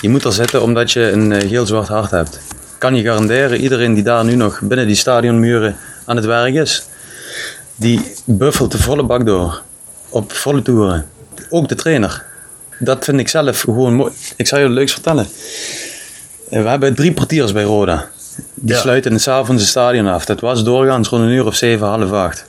Je moet er zitten omdat je een eh, geel-zwart hart hebt. Kan je garanderen, iedereen die daar nu nog binnen die stadionmuren aan het werk is, die buffelt de volle bak door. Op volle toeren. ook de trainer. Dat vind ik zelf gewoon mooi. Ik zal je wat leuks vertellen. Eh, We hebben drie portiers bij Roda. Die Ja. sluiten het avonds het stadion af. Dat was doorgaans rond een uur of zeven, half acht.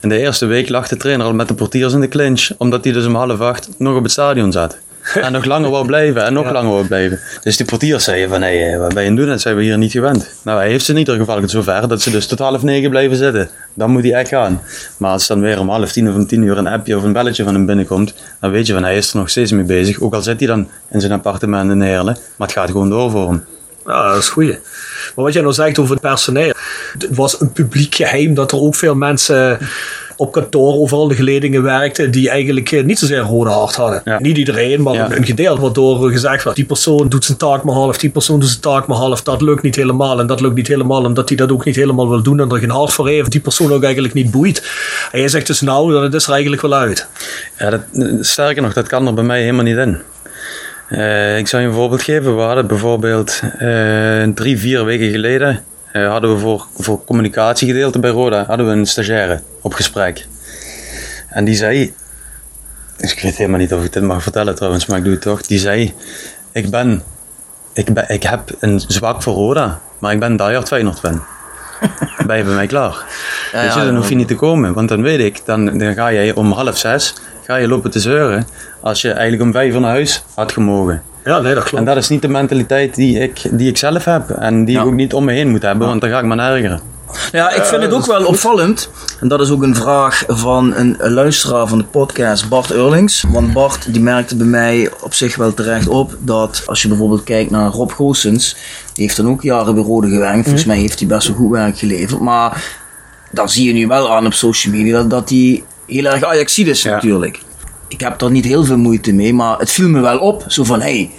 En de eerste week lag de trainer al met de portiers in de clinch, omdat hij dus om half acht nog op het stadion zat. En nog langer wou blijven en nog langer wou blijven. Dus die portiers zeiden van, hé, wat ben je aan het doen? Dat zijn we hier niet gewend. Nou, hij heeft ze in ieder geval het zover dat ze dus tot half negen blijven zitten. Dan moet hij echt gaan. Maar als dan weer om half tien of om tien uur een appje of een belletje van hem binnenkomt, dan weet je van, hij is er nog steeds mee bezig. Ook al zit hij dan in zijn appartement in Heerlen, maar het gaat gewoon door voor hem. Ja, dat is goed. Maar wat jij nou zegt over het personeel. Het was een publiek geheim dat er ook veel mensen op kantoor overal de geledingen werkten die eigenlijk eh, niet zozeer een rode hart hadden. Ja. Niet iedereen, maar Ja. een gedeelte waardoor gezegd werd, die persoon doet zijn taak maar half, die persoon doet zijn taak maar half, dat lukt niet helemaal en dat lukt niet helemaal omdat hij dat ook niet helemaal wil doen en er geen hart voor heeft, die persoon ook eigenlijk niet boeit. En jij zegt dus nou, dat is er eigenlijk wel uit. Ja, dat, sterker nog, dat kan er bij mij helemaal niet in. Eh, ik zal je een voorbeeld geven. We hadden bijvoorbeeld eh, drie, vier weken geleden eh, hadden we voor, voor communicatiegedeelte bij Roda hadden we een stagiaire op gesprek. En die zei, dus ik weet helemaal niet of ik dit mag vertellen trouwens, maar ik doe het toch. Die zei, ik ben, ik ben, ik heb een zwak voor Roda, maar ik ben diehard Feyenoord fan. ben je bij mij klaar? Ja, je, dan hoef je niet te komen, want dan weet ik, dan, dan ga jij om half zes, ga je lopen te zeuren, als je eigenlijk om vijf uur naar huis had gemogen. Ja, nee, dat klopt. En dat is niet de mentaliteit die ik, die ik zelf heb en die Ja. ik ook niet om me heen moet hebben, want dan ga ik me ergeren. Ja, ik vind het ook wel opvallend. En dat is ook een vraag van een luisteraar van de podcast, Bart Eurlings. Want Bart die merkte bij mij op zich wel terecht op dat als je bijvoorbeeld kijkt naar Rob Goossens, die heeft dan ook jaren bij Rode gewerkt. Volgens mij heeft hij best wel goed werk geleverd. Maar dan zie je nu wel aan op social media dat, dat hij heel erg Ja. natuurlijk. Ik heb er niet heel veel moeite mee, maar het viel me wel op. Zo van, hé, hey,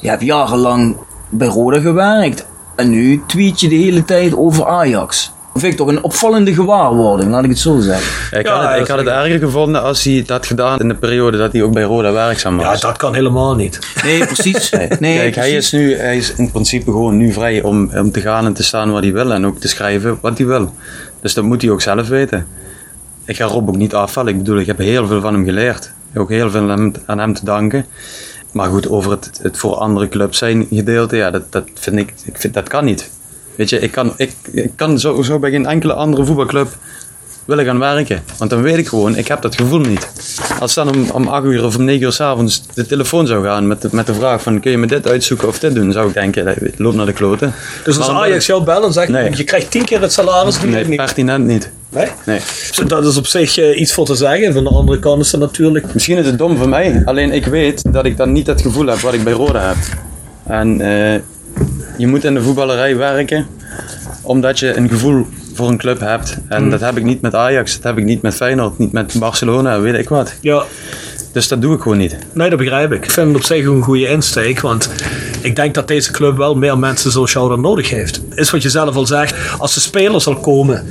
je hebt jarenlang bij Roda gewerkt. En nu tweet je de hele tijd over Ajax. Dat vind ik toch een opvallende gewaarwording, laat ik het zo zeggen. Ik, Ja, had, het, ik had het erger gevonden als hij dat had gedaan in de periode dat hij ook bij Roda werkzaam ja, was. dat kan helemaal niet. Nee, precies. Nee, Kijk, hij is nu hij is in principe gewoon nu vrij om, om te gaan en te staan waar hij wil en ook te schrijven wat hij wil. Dus dat moet hij ook zelf weten. Ik ga Rob ook niet afvallen. Ik bedoel, ik heb heel veel van hem geleerd. Ook heel veel aan hem, aan hem te danken. Maar goed, over het, het voor andere clubs zijn gedeelte, ja, dat, dat vind ik, ik vind, dat kan niet. Weet je, ik kan, ik, ik kan sowieso bij geen enkele andere voetbalclub willen gaan werken. Want dan weet ik gewoon, ik heb dat gevoel niet. Als dan om, om 8 uur of om 9 uur s'avonds de telefoon zou gaan met de, met de vraag van kun je me dit uitzoeken of dit doen, zou ik denken, loop naar de kloten. Dus als Ajax jou belt en zegt, Nee. je krijgt tien keer het salaris, doe Nee, niet. pertinent niet. Nee? Nee. Dat is op zich eh, iets voor te zeggen. Van de andere kant is het natuurlijk... Misschien is het dom van mij, alleen ik weet dat ik dan niet het gevoel heb wat ik bij Roda heb. En eh, je moet in de voetballerij werken omdat je een gevoel voor een club hebt. En dat heb ik niet met Ajax, dat heb ik niet met Feyenoord, niet met Barcelona, weet ik wat. Ja, Dus dat doe ik gewoon niet. nee, dat begrijp ik. Ik vind het op zich een goede insteek, want ik denk dat deze club wel meer mensen zoals jou dan nodig heeft. Is wat je zelf al zegt, als de spelers al komen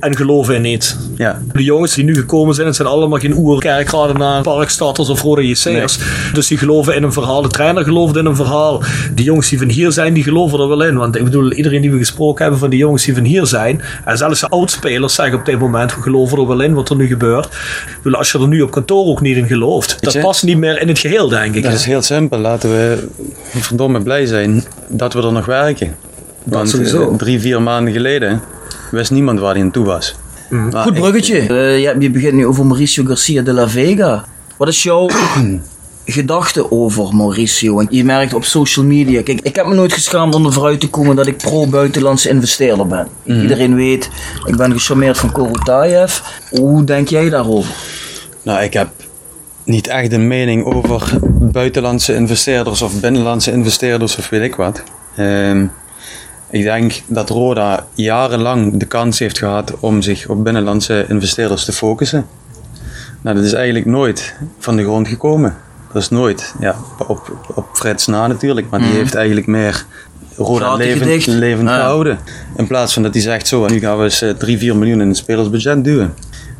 en geloven in iets. Ja. De jongens die nu gekomen zijn, het zijn allemaal geen oerkerkradenaar, parkstarters of rode JC'ers. Dus die geloven in een verhaal. De trainer gelooft in een verhaal. Die jongens die van hier zijn, die geloven er wel in. Want ik bedoel, iedereen die we gesproken hebben van die jongens die van hier zijn, en zelfs de oudspelers zeggen op dit moment, we geloven er wel in wat er nu gebeurt. Bedoel, als je er nu op kantoor ook niet in gelooft, dat je? past niet meer in het geheel, denk ik. Dat is heel simpel. Laten we verdomme blij zijn dat we er nog werken. Want sowieso. eh, drie, vier maanden geleden wist niemand waar hij aan toe was. Maar Goed ik- bruggetje. Eh, je, je begint nu over Mauricio Garcia de la Vega. Wat is jouw gedachte over Mauricio? Want je merkt op social media. Kijk, ik heb me nooit geschaamd om er vooruit te komen dat ik pro-buitenlandse investeerder ben. Iedereen weet, ik ben gecharmeerd van Korotayev. Hoe denk jij daarover? Nou, ik heb niet echt een mening over buitenlandse investeerders of binnenlandse investeerders of weet ik wat. Ehm, ik denk dat Roda jarenlang de kans heeft gehad om zich op binnenlandse investeerders te focussen. Nou, dat is eigenlijk nooit van de grond gekomen. Dat is nooit, ja, op, op Freds na natuurlijk, maar die heeft eigenlijk meer Roda levend, levend Ja. gehouden. In plaats van dat hij zegt zo, en nu gaan we eens 3, 4 miljoen in het spelersbudget duwen.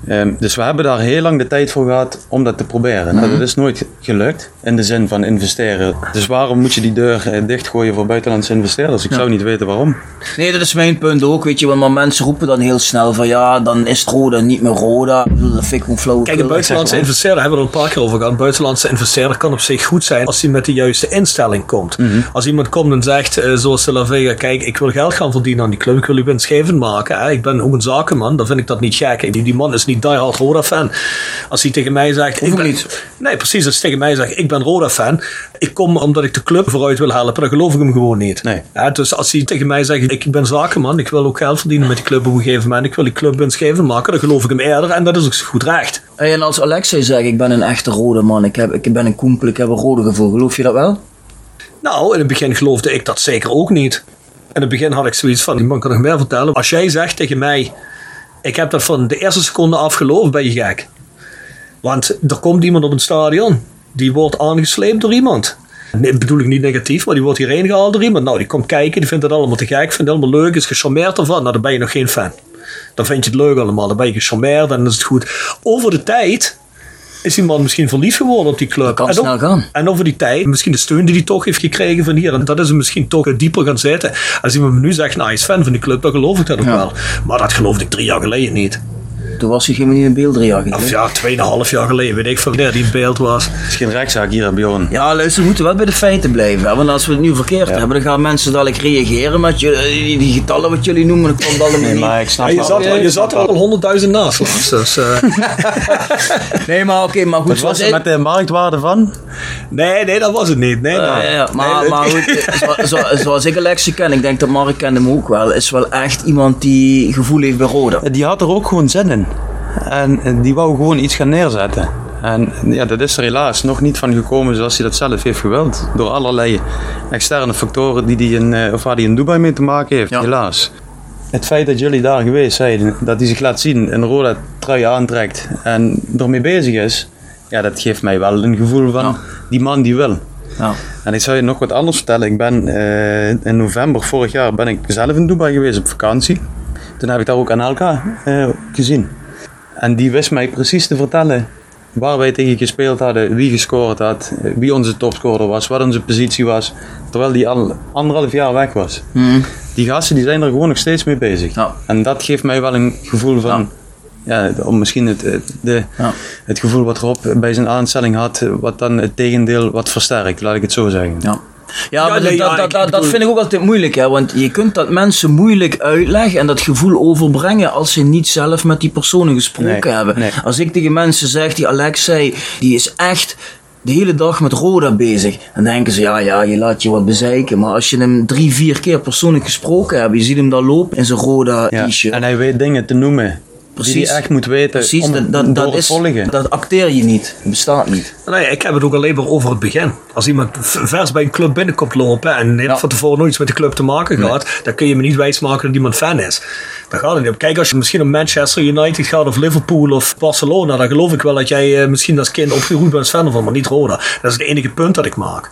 Ehm, dus we hebben daar heel lang de tijd voor gehad om dat te proberen. Nou, dat is nooit gelukt in de zin van investeren. Dus waarom moet je die deur eh, dichtgooien voor buitenlandse investeerders? Ik zou niet weten waarom. Nee, dat is mijn punt ook, weet je. Want maar mensen roepen dan heel snel van ja, dan is het Roda niet meer Roda. Ik bedoel, Dat vind ik gewoon flauw. Kijk, een buitenlandse investeerder hebben we er een paar keer over gehad. Een buitenlandse investeerder kan op zich goed zijn als hij met de juiste instelling komt. Als iemand komt en zegt, eh, zoals de La Vega, kijk, ik wil geld gaan verdienen aan die club, ik wil u winstgevend maken. Hè. Ik ben ook een zakenman, dan vind ik dat niet gek. Die, die man is niet diehard Roda-fan. Als hij tegen mij zegt... Ik ben, niet. Nee, precies. Als hij tegen mij zegt, ik ben Roda-fan. Ik kom omdat ik de club vooruit wil helpen, dan geloof ik hem gewoon niet. Nee. Ja, dus als hij tegen mij zegt, ik ben zakenman, ik wil ook geld verdienen met die club op een gegeven moment, ik wil die club winstgevend maken, dan geloof ik hem eerder en dat is ook goed recht. En als Alexei zegt, ik ben een echte rode man, ik, heb, ik ben een koempel, ik heb een rode gevoel, geloof je dat wel? Nou, in het begin geloofde ik dat zeker ook niet. In het begin had ik zoiets van, die man kan nog meer vertellen. Als jij zegt tegen mij, ik heb dat van de eerste seconde af geloofd, ben je gek. Want er komt iemand op een stadion, die wordt aangesleept door iemand. Nee, bedoel ik niet negatief, maar die wordt hierheen gehaald door iemand. Nou, die komt kijken, die vindt het allemaal te gek, vindt het allemaal leuk, is gecharmeerd ervan. Nou, dan ben je nog geen fan. Dan vind je het leuk allemaal, dan ben je gecharmeerd, dan is het goed. Over de tijd is die man misschien verliefd geworden op die club. Dat kan En snel gaan. en over die tijd, misschien de steun die hij toch heeft gekregen van hier. En dat is hem misschien toch eh, dieper gaan zitten. Als iemand me nu zegt, nou hij is fan van die club, dan geloof ik dat ook Ja. wel. Maar dat geloofde ik drie jaar geleden niet. Toen was hij geen niet in beeld drie jaar Of geleden. ja, tweeënhalf jaar geleden, weet ik veel wanneer die in beeld was. Het is geen rechtszaak hier, hè, Bjorn. Ja, luister, we moeten wel bij de feiten blijven. hè, Want als we het nu verkeerd hebben, dan gaan mensen dadelijk reageren met je, die, die getallen wat jullie noemen. Dat komt allemaal Nee, niet. maar ik snap Ja, je, zat, je zat er al honderdduizend naast. Dus, eh, Nee, maar oké, maar goed. Wat was het met de marktwaarde van? nee, nee, dat was het niet. Nee, ik- nou, Ja, maar, nee, maar goed, eh, zo, zo- zoals ik Alexi ken, ik denk dat Mark kent hem ook wel, is wel echt iemand die gevoel heeft bij Roda. Die had er ook gewoon zin in. En die wou gewoon iets gaan neerzetten. En ja, dat is er helaas nog niet van gekomen zoals hij dat zelf heeft gewild. Door allerlei externe factoren die die in, eh, of waar hij in Dubai mee te maken heeft, Ja. helaas. Het feit dat jullie daar geweest zijn, dat hij zich laat zien, een rode trui aantrekt en ermee bezig is, ja, dat geeft mij wel een gevoel van Ja. die man die wil. Ja. En ik zal je nog wat anders vertellen. Ik ben eh, in november vorig jaar ben ik zelf in Dubai geweest op vakantie. Toen heb ik daar ook Anelka eh gezien. En die wist mij precies te vertellen waar wij tegen gespeeld hadden, wie gescoord had, wie onze topscorer was, wat onze positie was. Terwijl die al anderhalf jaar weg was. Mhm. Die gasten die zijn er gewoon nog steeds mee bezig. Ja. En dat geeft mij wel een gevoel van... Ja, om misschien het, het- de, Ja. het gevoel wat Rob bij zijn aanstelling had, wat dan het tegendeel wat versterkt, laat ik het zo zeggen. Ja. Ja, Ja, maar nee, dat, ja, dat, ik dat, vind ik ook altijd moeilijk, hè, want je kunt dat mensen moeilijk uitleggen en dat gevoel overbrengen als ze niet zelf met die personen gesproken Nee, hebben. nee. Als ik tegen mensen zeg, die Alexei, die is echt de hele dag met Roda bezig, dan denken ze, ja, ja, je laat je wat bezeiken. Maar als je hem drie, vier keer persoonlijk gesproken hebt, je ziet hem daar lopen in zijn Roda Ja, t-shirt. En hij weet dingen te noemen die Precies. hij echt moet weten Precies, om dat, dat, dat, is, dat acteer je niet. Dat bestaat niet. Nee, ik heb het ook alleen maar over het begin. Als iemand vers bij een club binnenkomt lopen en heeft Ja. van tevoren nooit iets met de club te maken gehad, dan kun je me niet wijsmaken dat iemand fan is. Daar gaat het niet om. Kijk, als je misschien op Manchester United gaat of Liverpool of Barcelona, dan geloof ik wel dat jij eh, misschien als kind opgegroeid bent als fan van, maar niet Roda. Dat is het enige punt dat ik maak.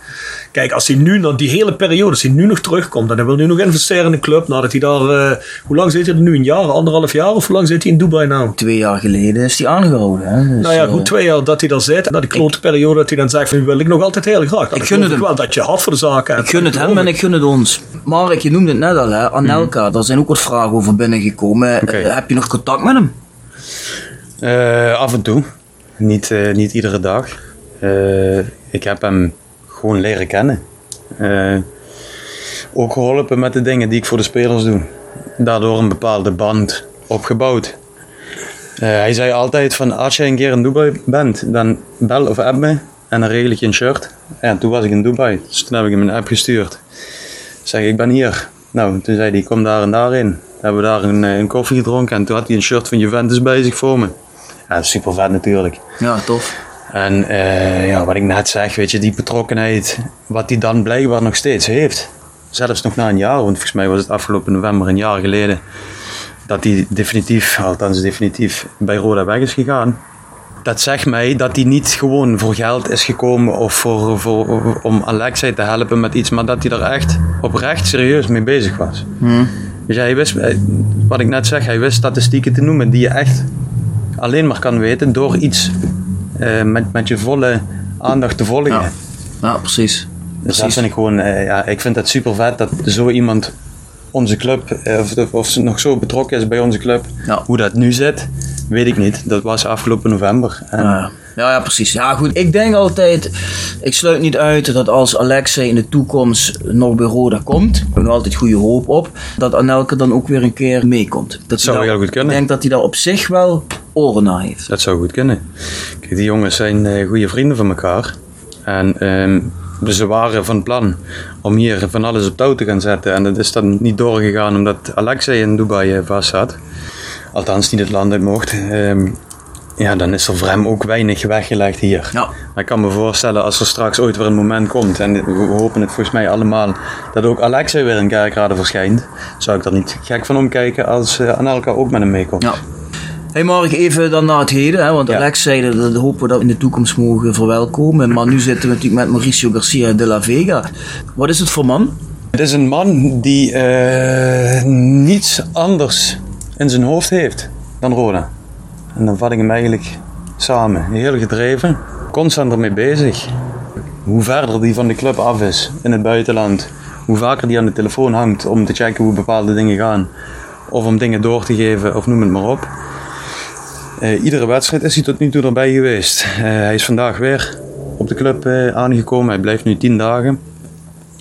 Kijk, als hij nu, na die hele periode, als hij nu nog terugkomt en hij wil nu nog investeren in de club, nadat hij daar, eh, hoe lang zit hij er nu? Een jaar, anderhalf jaar? Of hoe lang zit hij in Dubai nou? Twee jaar geleden is hij aangehouden. Hè? Dus, Nou ja, eh, goed twee jaar dat hij daar zit. Na die klote periode dat hij dan zegt, nu wil ik nog altijd heel graag. Dan Ik gun het hem. wel dat je hart voor de zaken hebt. Ik gun het hem en ik gun het ons. Mark, je noemde het net al, hè? Anelka, daar zijn ook wat vragen over binnengekomen. Oké. Eh, heb je nog contact met hem? Eh, af en toe. Niet, eh, niet iedere dag. Eh, ik heb hem gewoon leren kennen. Eh, ook geholpen met de dingen die ik voor de spelers doe. Daardoor een bepaalde band opgebouwd. Eh, hij zei altijd van als je een keer in Dubai bent, dan bel of app me en dan regel ik je een shirt. En toen was ik in Dubai, dus toen heb ik hem een app gestuurd. Zeg ik ben hier. Nou, toen zei hij kom daar en daarin. Toen hebben we daar een, eh, een koffie gedronken en toen had hij een shirt van Juventus bij zich voor me. Ja, super vet natuurlijk. Ja, tof. En eh, ja, wat ik net zeg, weet je, die betrokkenheid, wat hij dan blijkbaar nog steeds heeft. Zelfs nog na een jaar, want volgens mij was het afgelopen november een jaar geleden, dat hij definitief, althans definitief, bij Roda weg is gegaan. Dat zegt mij dat hij niet gewoon voor geld is gekomen of voor, voor, om Alexei te helpen met iets, maar dat hij er echt oprecht serieus mee bezig was. Dus hij wist, eh, wat ik net zeg, hij wist statistieken te noemen die je echt alleen maar kan weten door iets eh, met, met je volle aandacht te volgen. Ja, ja precies. Dus precies. dat vind ik gewoon, eh, ja, ik vind het super vet dat zo iemand onze club, eh, of, of ze nog zo betrokken is bij onze club. Ja. Hoe dat nu zit, weet ik niet. Dat was afgelopen november. En Ja, ja, ja, precies. Ja, goed. Ik denk altijd, ik sluit niet uit dat als Alexei in de toekomst nog bij Roda komt, ik heb nog altijd goede hoop op, dat Anelke dan ook weer een keer meekomt. Dat zou heel goed kunnen. Ik denk dat hij daar op zich wel oren naar heeft. Dat zou goed kunnen. Kijk, die jongens zijn eh, goede vrienden van elkaar. En ehm, ze waren van plan om hier van alles op touw te gaan zetten. En dat is dan niet doorgegaan omdat Alexei in Dubai eh, vast zat. Althans, niet het land uit mocht. Ehm, ja, dan is er voor hem ook weinig weggelegd hier. Ja. Maar ik kan me voorstellen als er straks ooit weer een moment komt. En we hopen het volgens mij allemaal. Dat ook Alexei weer in Kerkrade verschijnt. Zou ik er niet gek van omkijken als eh, Anelka ook met hem meekomt. Ja. Hey Mark, even dan naar het heden, hè, want Ja. Alex zei dat, dat hopen we dat we in de toekomst mogen verwelkomen. Maar nu zitten we natuurlijk met Mauricio Garcia de la Vega. Wat is het voor man? Het is een man die eh, niets anders in zijn hoofd heeft dan Roda. En dan vat ik hem eigenlijk samen. Heel gedreven, constant ermee bezig. Hoe verder die van de club af is in het buitenland, hoe vaker die aan de telefoon hangt om te checken hoe bepaalde dingen gaan. Of om dingen door te geven, of noem het maar op. Eh, iedere wedstrijd is hij tot nu toe erbij geweest. Eh, hij is vandaag weer op de club eh, aangekomen. Hij blijft nu 10 dagen.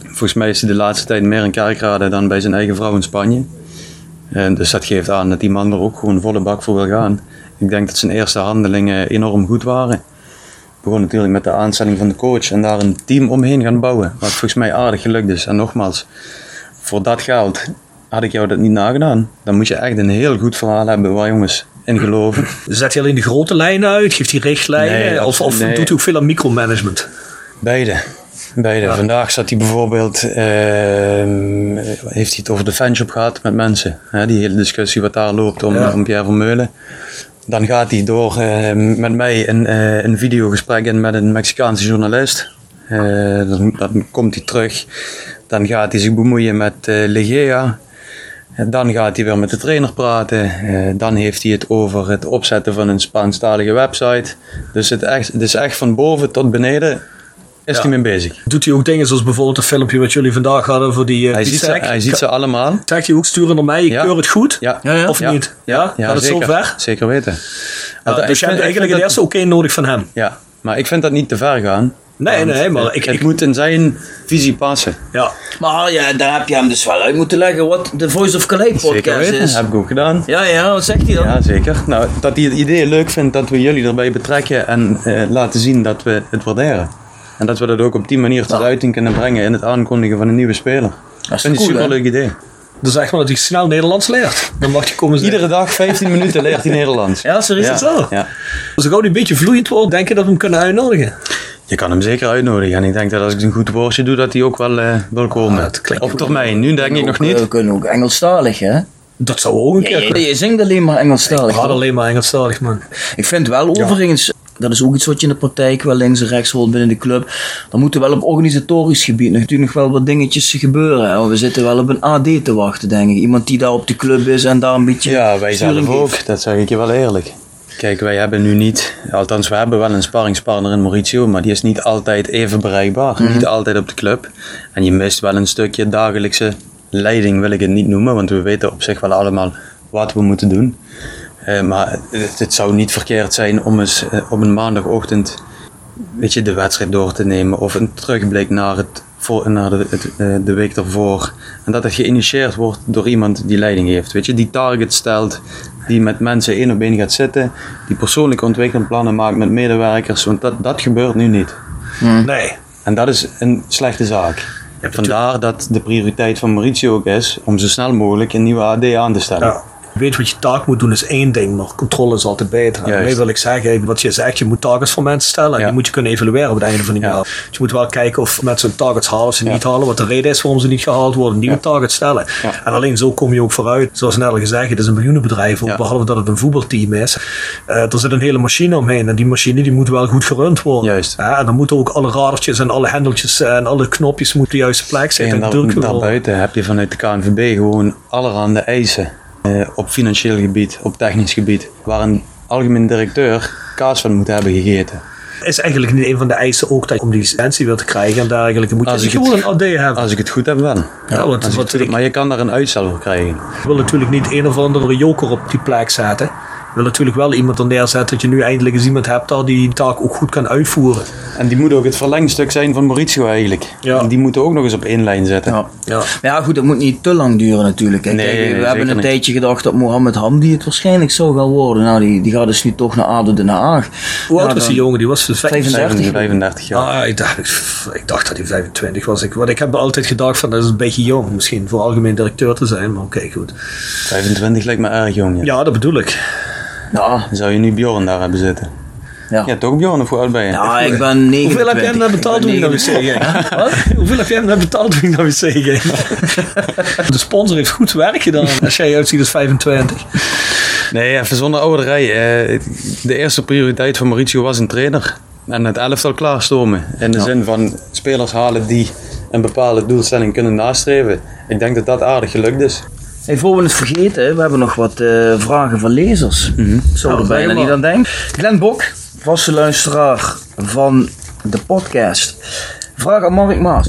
Volgens mij is hij de laatste tijd meer in Kerkrade dan bij zijn eigen vrouw in Spanje. Dus dat geeft aan dat die man er ook gewoon volle bak voor wil gaan. Ik denk dat zijn eerste handelingen enorm goed waren. Begon natuurlijk met de aanstelling van de coach en daar een team omheen gaan bouwen. Wat volgens mij aardig gelukt is. En nogmaals, voor dat geld had ik jou dat niet nagedaan. Dan moet je echt een heel goed verhaal hebben waar jongens in geloven. Zet hij alleen de grote lijnen uit? Geeft hij richtlijnen? Nee, of of nee. doet hij ook veel aan micromanagement? Beide. Beide. Vandaag zat hij bijvoorbeeld, ehm, heeft hij het over de fanshop gehad met mensen. Hè, die hele discussie wat daar loopt om, Ja. om Pierre Vermeulen. Dan gaat hij door ehm, met mij een, eh, een videogesprek in met een Mexicaanse journalist. Eh, dan, dan komt hij terug. Dan gaat hij zich bemoeien met eh Legea. En Dan gaat hij weer met de trainer praten. Eh, dan heeft hij het over het opzetten van een Spaanstalige website. Dus het, echt, het is echt van boven tot beneden is Ja. hij mee bezig. Doet hij ook dingen zoals bijvoorbeeld een filmpje wat jullie vandaag hadden voor die uh, Hij ziet, ze, hij ziet ze allemaal. Zegt hij ook, sturen naar mij, ik Ja. keur het goed? Ja. Ja, ja. Of niet? Ja? Gaat het zeker. zo ver? Zeker weten. Ja, ik dus je hebt eigenlijk dat- eerste oké nodig van hem. Ja, maar ik vind dat niet te ver gaan. Nee, nee, maar het, ik- het ik- moet in zijn visie passen. Ja. Maar ja, daar heb je hem dus wel uit moeten leggen wat de Voice of Calais Zeker podcast weten, is. heb ik ook gedaan. Ja, ja, wat zegt hij dan? Ja, zeker. Nou, dat hij het idee leuk vindt dat we jullie erbij betrekken en eh, laten zien dat we het waarderen. En dat we dat ook op die manier tot Ja. uiting kunnen brengen in het aankondigen van een nieuwe speler. is Dat vind cool, een hè? superleuk idee. Dan zeg maar dat hij snel Nederlands leert. Dan mag je komen. Iedere dag 15 minuten leert hij Nederlands. Ja, serieus? Ja, zo? ja. Als ik ook een beetje vloeiend wordt, denk je dat we hem kunnen uitnodigen? Je kan hem zeker uitnodigen. En ik denk dat als ik een goed woordje doe, dat hij ook wel eh, wil komen. Ah, dat Op termijn. Nu denk ik nog niet. We kunnen ook Engelstalig, hè? Dat zou ook een keer kunnen. je zingt alleen maar Ik Engelstalig. had toch? alleen maar Engelstalig, man. Ik vind wel overigens, dat is ook iets wat je in de praktijk wel links en rechts hoort binnen de club. Er moeten wel op organisatorisch gebied natuurlijk nog wel wat dingetjes gebeuren. hè. We zitten wel op een AD te wachten, denk ik. Iemand die daar op de club is en daar een beetje Ja, wij zelf ook. Dat zeg ik je wel eerlijk. Kijk, wij hebben nu niet, althans we hebben wel een sparringspartner in Mauricio, maar die is niet altijd even bereikbaar. Niet altijd op de club. En je mist wel een stukje dagelijkse leiding, wil ik het niet noemen, want we weten op zich wel allemaal wat we moeten doen. Eh, maar het, het zou niet verkeerd zijn om eens eh, op een maandagochtend weet je, de wedstrijd door te nemen of een terugblik naar, het, voor, naar de, het, eh, de week ervoor. En dat het geïnitieerd wordt door iemand die leiding heeft. Weet je, die target stelt, die met mensen één op één gaat zitten, die persoonlijke ontwikkelplannen maakt met medewerkers, want dat, dat gebeurt nu niet. Nee. En dat is een slechte zaak. Vandaar dat de prioriteit van Mauricio ook is om zo snel mogelijk een nieuwe AD aan te stellen. Ja. Weet wat je taak moet doen is één ding, maar controle is altijd beter. En daarmee wil ik zeggen, wat je zegt, je moet targets voor mensen stellen en die moet je kunnen evalueren op het einde van Ja. jaar. Dus je moet wel kijken of mensen hun targets halen, of ze niet halen, wat de reden is waarom ze niet gehaald worden, nieuwe targets stellen. En alleen zo kom je ook vooruit. Zoals net al gezegd, het is een miljoenenbedrijf, ook behalve dat het een voetbalteam is. Eh, er zit een hele machine omheen en die machine die moet wel goed gerund worden. Juist. Ja, en dan moeten ook alle radertjes en alle hendeltjes en alle knopjes moeten op de juiste plek zitten. En daar, daarbuiten heb je vanuit de KNVB gewoon allerhande eisen. Eh, op financieel gebied, op technisch gebied. Waar een algemeen directeur kaas van moet hebben gegeten. Is eigenlijk niet een van de eisen ook dat je om die licentie wil te krijgen en dergelijke moet je Als het- gewoon een AD hebben. Als ik het goed heb, wel. Ja, want maar je kan daar een uitstel voor krijgen. wil natuurlijk niet een of andere joker op die plek zetten. Je wil natuurlijk wel iemand er neerzetten dat je nu eindelijk eens iemand hebt dat die taak ook goed kan uitvoeren. En die moet ook het verlengstuk zijn van Mauricio eigenlijk. Ja. En die moeten ook nog eens op één lijn zetten. Ja. Ja. Maar ja, goed, dat moet niet te lang duren natuurlijk. Nee, Kijk, nee, we nee, hebben een niet. tijdje gedacht dat Mohammed Hamdi het waarschijnlijk zou gaan worden. Nou, die, die gaat dus nu toch naar ADO Den Haag. Hoe oud Ja, was die jongen? Die was dus 35. 35 jaar. Ah, ik dacht, ik dacht dat hij 25 was. Ik, want ik heb altijd gedacht van dat is een beetje jong misschien voor algemeen directeur te zijn. Maar oké, goed. 25 lijkt me erg jong. Ja. Ja, dat bedoel ik. Ja, Dan zou je nu Bjorn daar hebben zitten. ja. Ja, toch Bjorn? Of hoe oud ben je? Ja, ik ben 29. Hoeveel heb jij hem net betaald toen Ik naar wc ging? Hoeveel heb jij hem net betaald toen ik naar wc ging? De sponsor heeft goed werk gedaan als jij uitziet als 25. Nee, even zonder ouderij. Eh, de eerste prioriteit van Mauricio was een trainer. En het elftal klaarstomen. In de zin van spelers halen die een bepaalde doelstelling kunnen nastreven. Ik denk dat dat aardig gelukt is. Hey, voor we het vergeten, we hebben nog wat eh, vragen van lezers. Zo Nou, er bijna niet aan denken. Glenn Bok, vaste luisteraar van de podcast. Vraag aan Mark Maas.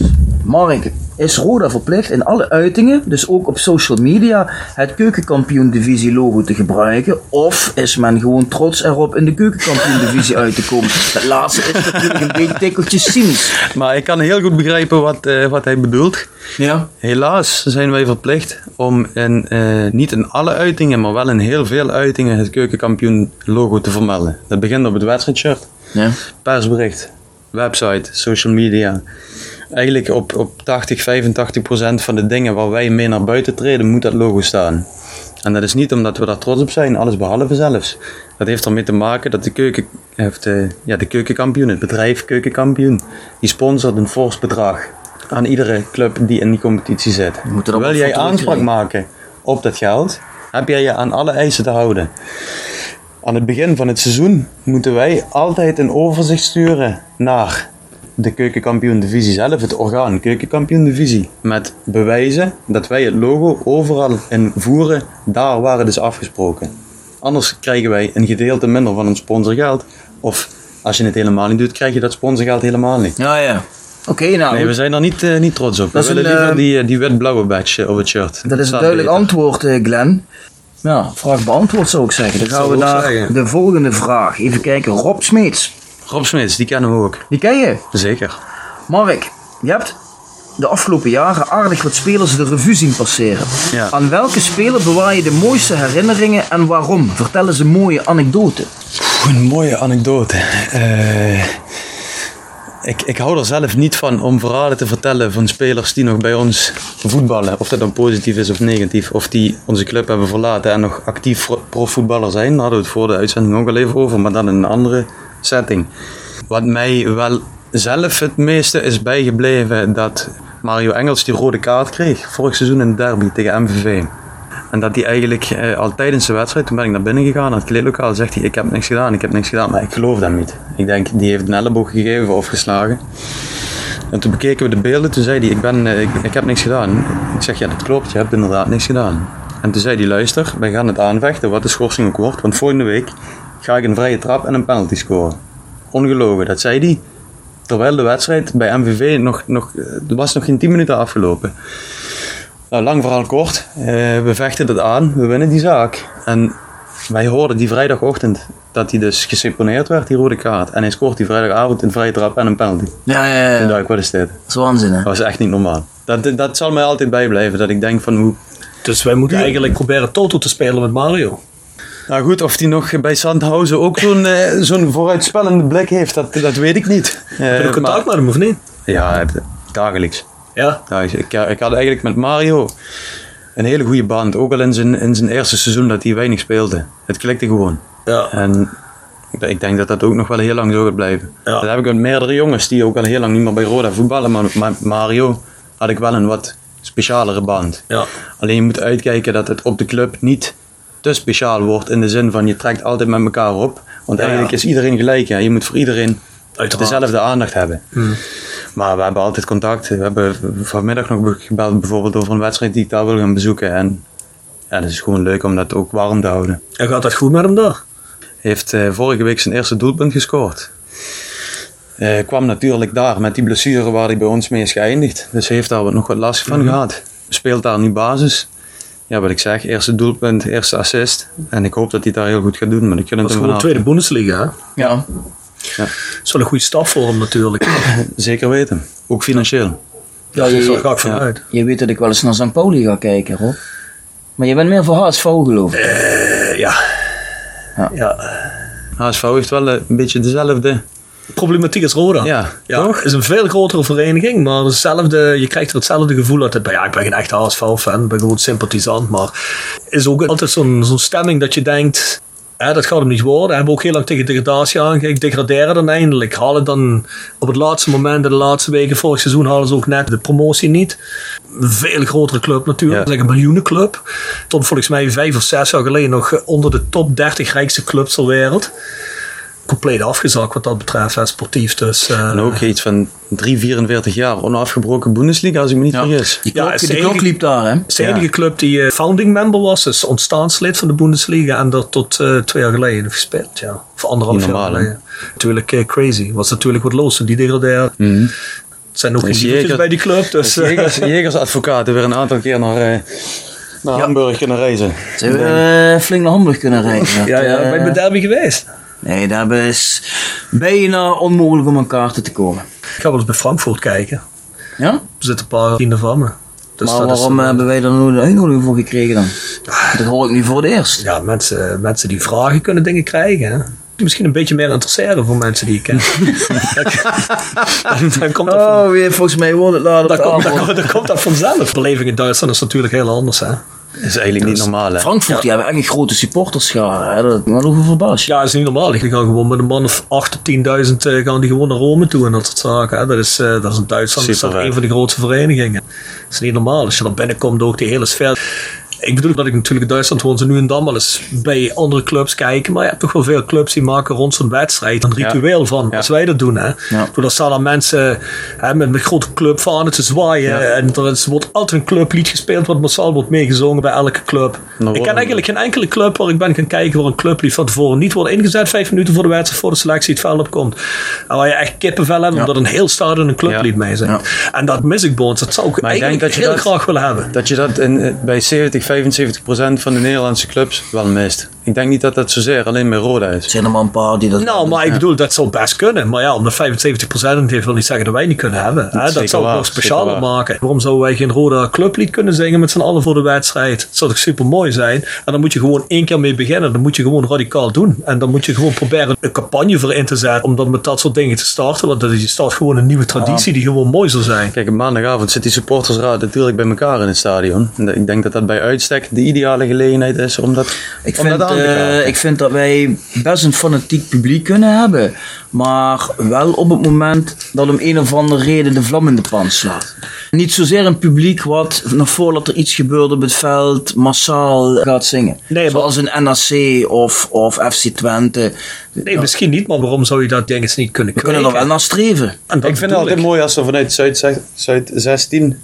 Mark, is Roda verplicht in alle uitingen, dus ook op social media, het keukenkampioen divisie logo te gebruiken? Of is men gewoon trots erop in de keukenkampioen divisie uit te komen? Dat laatste is natuurlijk een beetje tikkeltje cynisch. Maar ik kan heel goed begrijpen wat, eh, wat hij bedoelt. Ja? Helaas zijn wij verplicht om in, eh, niet in alle uitingen, maar wel in heel veel uitingen het keukenkampioen logo te vermelden. Dat begint op het wedstrijdshirt, Ja. persbericht, website, social media. Eigenlijk op, op 80, 85 procent van de dingen waar wij mee naar buiten treden, moet dat logo staan. En dat is niet omdat we daar trots op zijn, alles behalve zelfs. Dat heeft ermee te maken dat de, keuken, heeft, eh, ja, de keukenkampioen, het bedrijf keukenkampioen, die sponsort een fors bedrag aan iedere club die in die competitie zit. er Wil jij aanspraak maken op dat geld, heb jij je aan alle eisen te houden. Aan het begin van het seizoen moeten wij altijd een overzicht sturen naar de keukenkampioen divisie zelf, het orgaan keukenkampioen divisie, met bewijzen dat wij het logo overal in voeren, daar waar het is afgesproken. Anders krijgen wij een gedeelte minder van ons sponsorgeld, of als je het helemaal niet doet, krijg je dat sponsorgeld helemaal niet. Ja, ja. Oké, nou. Nee, we zijn daar niet, eh, niet trots op. Dat we is willen een, liever eh, die, eh, die wit-blauwe badge op het shirt. Dat is een duidelijk beter. antwoord, eh, Glenn. Ja, vraag beantwoord zou ik zeggen. Dan gaan we naar zeggen. de volgende vraag. Even kijken. Rob Smeets. Rob Smits, die kennen we ook. Die ken je. Zeker. Mark, je hebt de afgelopen jaren aardig wat spelers de revue zien passeren. Ja. Aan welke speler bewaar je de mooiste herinneringen en waarom? Vertel eens een mooie anekdote. Oeh, Een mooie anekdote. Eh, ik, ik hou er zelf niet van om verhalen te vertellen van spelers die nog bij ons voetballen. Of dat dan positief is of negatief. Of die onze club hebben verlaten en nog actief pro- profvoetballer zijn. Daar hadden we het voor de uitzending ook al even over, maar dan in een andere setting. Wat mij wel zelf het meeste is bijgebleven, dat Mario Engels die rode kaart kreeg vorig seizoen in de derby tegen MVV. En dat hij eigenlijk eh, al tijdens de wedstrijd, toen ben ik naar binnen gegaan, naar het kleedlokaal, zegt hij, ik heb niks gedaan, ik heb niks gedaan. Maar ik geloof dat niet. Ik denk, die heeft een elleboog gegeven of geslagen. En toen bekeken we de beelden, toen zei hij, ik, ben, eh, ik, ik heb niks gedaan. Ik zeg, ja dat klopt, je hebt inderdaad niks gedaan. En toen zei hij, luister, wij gaan het aanvechten, wat de schorsing ook wordt. Want volgende week ga ik een vrije trap en een penalty scoren. Ongelogen, dat zei hij. Terwijl de wedstrijd bij MVV nog, nog, er was nog geen 10 minuten afgelopen. Nou, lang verhaal kort. Eh, we vechten het aan, we winnen die zaak. En wij hoorden die vrijdagochtend dat hij dus geseponeerd werd, die rode kaart. En hij scoort die vrijdagavond een vrije trap en een penalty. Ja, ja, ja. dacht ik, wat is dit? Dat is waanzin, hè? Dat was echt niet normaal. Dat, dat zal mij altijd bijblijven, dat ik denk van hoe... Dus wij moeten eigenlijk proberen Toto te spelen met Mario. Nou goed, of hij nog bij Sandhausen ook zo'n eh, zo'n vooruitspellende blik heeft, dat, dat weet ik niet. Eh, Heb je contact maar- met hem of niet? Ja, dagelijks. Ja. Ja, ik, ik, ik had eigenlijk met Mario een hele goede band. Ook al in zijn, in zijn eerste seizoen dat hij weinig speelde. Het klikte gewoon. Ja. En ik, ik denk dat dat ook nog wel heel lang zo gaat blijven. Ja. Dat heb ik met meerdere jongens die ook al heel lang niet meer bij Roda voetballen. Maar met Mario had ik wel een wat specialere band. Ja. Alleen je moet uitkijken dat het op de club niet te speciaal wordt. In de zin van je trekt altijd met elkaar op. Want Ja, eigenlijk ja. is iedereen gelijk. Ja. Je moet voor iedereen Uiteraard. dezelfde aandacht hebben. Maar we hebben altijd contact. We hebben vanmiddag nog gebeld bijvoorbeeld over een wedstrijd die ik daar wil gaan bezoeken. En ja, dat is gewoon leuk om dat ook warm te houden. En gaat dat goed met hem daar? heeft eh, vorige week zijn eerste doelpunt gescoord. Eh, kwam natuurlijk daar met die blessure waar hij bij ons mee is geëindigd. Dus hij heeft daar nog wat last van gehad. Speelt daar nu basis. Ja, wat ik zeg, eerste doelpunt, eerste assist. En ik hoop dat hij het daar heel goed gaat doen. Maar ik gun Dat het is gewoon de tweede Bundesliga. Hè? Ja. Dat is wel een goede stap voor hem natuurlijk. Zeker weten. Ook financieel. Ja, je- daar ga ik vanuit. Je weet dat ik wel eens naar St. Pauli ga kijken, Rob. Maar je bent meer voor HSV geloof ik. Eh, ja. Ja. ja. HSV heeft wel eh, een beetje dezelfde. Problematiek als Roda. Ja, Ja, toch? is een veel grotere vereniging, maar hetzelfde, je krijgt er hetzelfde gevoel uit. Ja, ik ben geen echte HSV-fan, ik ben gewoon sympathisant, maar is ook altijd zo'n zo'n stemming dat je denkt, hè, dat gaat hem niet worden. We hebben ook heel lang tegen degradatie aangekeken, degraderen dan eindelijk. Halen dan op het laatste moment, in de laatste weken vorig seizoen, halen ze ook net de promotie niet. Een veel grotere club natuurlijk, Ja. is een miljoenenclub. Tot volgens mij vijf of zes jaar geleden nog onder de top 30 rijkste clubs ter wereld. Compleet afgezakt wat dat betreft, hè, sportief. Dus, eh, En ook iets van 3, 44 jaar onafgebroken Bundesliga, als ik me niet Ja. vergis. Die Ja, klok, het is die de klok enige- liep daar, hè? Het is de enige Ja. club die eh, founding member was, dus ontstaanslid van de Bundesliga en dat tot eh, twee jaar geleden heeft gespeeld. Ja. Of anderhalf Niet jaar normaal, hè? geleden. Natuurlijk crazy. Was natuurlijk wat los toen die degraderen. Het zijn ook geen bij die club. Dus, Jegers, Jegersadvocaten weer een aantal keer naar, naar Hamburg kunnen reizen. Ze hebben flink naar Hamburg kunnen rijden. ja, ja, ben je bij derby geweest? Nee, daar is bijna onmogelijk om aan kaarten te komen. Ik ga wel eens bij Frankfurt kijken. Ja? Er zitten een paar vrienden van me. Dus maar is, waarom eh, hebben wij daar nooit een uitnodiging voor gekregen dan? Dat hoor ik nu voor het eerst. ja, mensen, mensen die vragen kunnen dingen krijgen. Hè? Misschien een beetje meer interesseren voor mensen die je kent. dan, dan komt dat van- Oh, weer volgens mij wordt het later Dan dan komt dat vanzelf. De beleving in Duitsland is natuurlijk heel anders. Hè? Dat is eigenlijk niet normaal, hè? Frankfurt, die hebben echt een grote supporterschare. Hè? Dat verbaasd. Ja, dat is niet normaal. Die gaan gewoon met een man of 8 tot 10.000 eh, gaan die gewoon naar Rome toe en dat soort zaken. Hè? Dat, is, eh, dat is in Duitsland is dat een van de grootste verenigingen. Dat is niet normaal. Als je er binnenkomt, ook die hele sfeer. Ik bedoel dat ik natuurlijk in Duitsland woon, ze nu en dan wel eens bij andere clubs kijken. Maar je hebt toch wel veel clubs die maken rond zo'n wedstrijd een ritueel van. Als wij dat doen. Hè. Er staan dan mensen hè, met, met grote clubvanen te zwaaien. En er is, wordt altijd een clublied gespeeld wat massaal wordt meegezongen bij elke club. Ik ken eigenlijk geen enkele club waar ik ben gaan kijken waar een clublied van tevoren niet wordt ingezet. Vijf minuten voor de wedstrijd, voor de selectie het veld opkomt. En waar je echt kippenvel hebt, omdat een heel stadion een clublied mee zit. Ja. En dat mis ik bij ons. Dat zou ik Maar ik denk dat je heel dat- graag willen hebben. Dat je dat in, eh, bij 70, 75 procent van de Nederlandse clubs wel mist. Ik denk niet dat dat zozeer alleen bij Roda is. Er zijn er maar een paar die dat... Nou, maar ik bedoel, dat zou best kunnen. Maar ja, om de 75% heeft wil niet zeggen dat wij niet kunnen hebben. Hè? Dat zou waar, nog waar. maken. Waarom zouden wij geen Roda clublied kunnen zingen met z'n allen voor de wedstrijd? Dat zou toch super mooi zijn? En dan moet je gewoon één keer mee beginnen. Dan moet je gewoon radicaal doen. En dan moet je gewoon proberen een campagne voor in te zetten. Om dan met dat soort dingen te starten. Want dat is- je start gewoon een nieuwe traditie die gewoon mooi zou zijn. Kijk, maandagavond zit die supportersraad natuurlijk bij elkaar in het stadion. En Ik denk dat dat bij uitstek de ideale gelegenheid is om dat, Ik om vind, dat aan te eh, ik vind dat wij best een fanatiek publiek kunnen hebben. Maar wel op het moment dat om een of andere reden de vlam in de pan slaat. Niet zozeer een publiek wat nog voordat er iets gebeurt op het veld massaal gaat zingen. Nee, maar- Zoals een NAC of, of FC Twente. Nee, misschien niet. Maar waarom zou je dat ding eens niet kunnen We kunnen er wel naar streven. En ik vind het altijd mooi als er vanuit Zuid, Zuid 16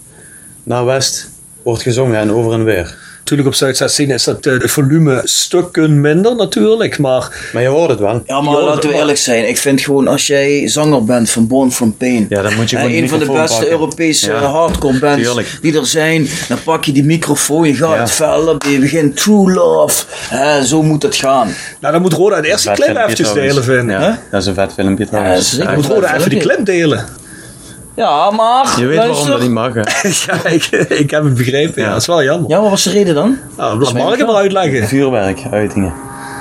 naar West wordt gezongen en over en weer. Natuurlijk op Zuid 16 is dat eh, de volume stukken minder natuurlijk. Maar Maar je hoort het wel. Ja, maar laten we eerlijk zijn. Ik vind gewoon als jij zanger bent van Born From Pain. Ja, dan moet je hè, gewoon de een van de beste pakken. Europese Ja, hardcore bands tuurlijk. die er zijn. Dan pak je die microfoon, je gaat Ja. het veld op, je begint True Love. Hè, zo moet het gaan. nou, dan moet Roda het eerste filmpje eventjes delen vinden. Ja, Hè? dat is een vet filmpje trouwens. zeker. Ja, Moet Roda even die clip delen. Ja, maar. je weet luister. waarom dat niet mag, hè? ja, ik, ik heb het begrepen. Ja, Ja. dat is wel jammer. Ja, wat was de reden dan? Nou, laat Mark het maar uitleggen. Vuurwerkuitingen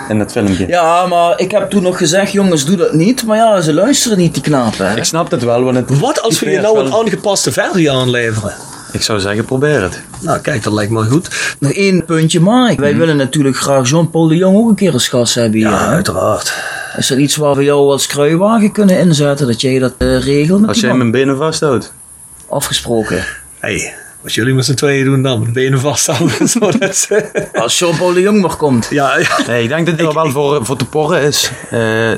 in dat filmpje. Ja, maar ik heb toen nog gezegd, jongens, doe dat niet. Maar ja, ze luisteren niet, die knapen. Hè? Ik snap het wel, want het Wat als we je nou een aangepaste versie aanleveren? Ik zou zeggen, probeer het. Nou, kijk, dat lijkt me goed. Nog één puntje, Mike. Wij willen natuurlijk graag Jean-Paul de Jong ook een keer als gast hebben hier. Ja, hè? uiteraard. Is dat iets waar we jou als kruiwagen kunnen inzetten? Dat jij dat eh, regelt met Als jij mijn benen vasthoudt. Afgesproken. hey, wat jullie met z'n tweeën doen dan, met de benen vasthouden. zo, dat ze- Als Jean-Paul de Jong maar komt. ja, ja. Nee, ik denk dat het er wel voor, voor te porren is. Eh,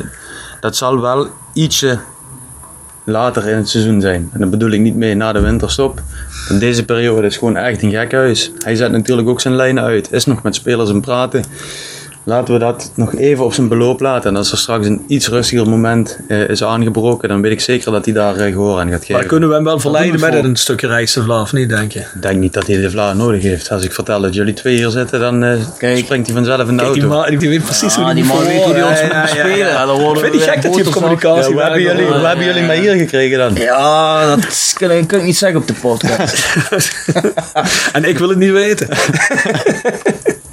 dat zal wel ietsje later in het seizoen zijn. En dat bedoel ik niet mee na de winterstop. In deze periode is gewoon echt een gekhuis. Hij zet natuurlijk ook zijn lijnen uit. Is nog met spelers aan het praten. Laten we dat nog even op zijn beloop laten. En als er straks een iets rustiger moment eh, is aangebroken, dan weet ik zeker dat hij daar eh, gehoor aan gaat geven. Maar kunnen we hem wel verleiden we met voor. een stukje rijst Vlaam, of niet, denk je? Ik denk niet dat hij de Vlaar nodig heeft. Als ik vertel dat jullie twee hier zitten, dan eh, Kijk. springt hij vanzelf in de Kijk, die, auto. man, die weet precies Ah, hoe die moet man weet hoe die ons moet Ja, ja, ja, spelen. ja. Ja, Ik vind het we gek dat hij op communicatie Ja, hoe hebben jullie, hoe hebben jullie mij hier gekregen dan? Ja, dat kan ik niet zeggen op de podcast. En ik wil het niet weten.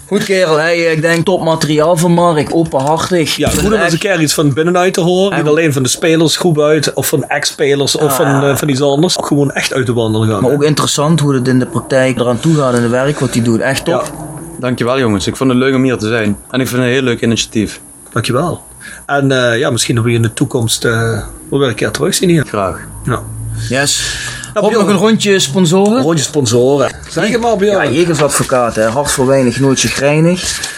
Goed kerel, hey, ik denk top materiaal van Mark, openhartig. Ja, goed om eens een keer iets van binnenuit te horen. Niet En- alleen van de spelersgroep uit, of van ex-spelers, of van, eh, van iets anders. Ook gewoon echt uit de wandel gaan. Maar ook interessant hoe het in de praktijk eraan toe gaat in het werk, wat hij doet. Echt top. Ja. Dankjewel jongens, ik vond het leuk om hier te zijn. En ik vind het een heel leuk initiatief. Dankjewel. En eh, ja, misschien dat we je in de toekomst eh wel weer een keer terugzien hier. Graag. Ja. Yes. Op nog een rondje sponsoren. Rondje sponsoren. Zeg het maar, Ja, Björn. Jegers advocaat, hè. hart voor weinig, nooit chagrijnig.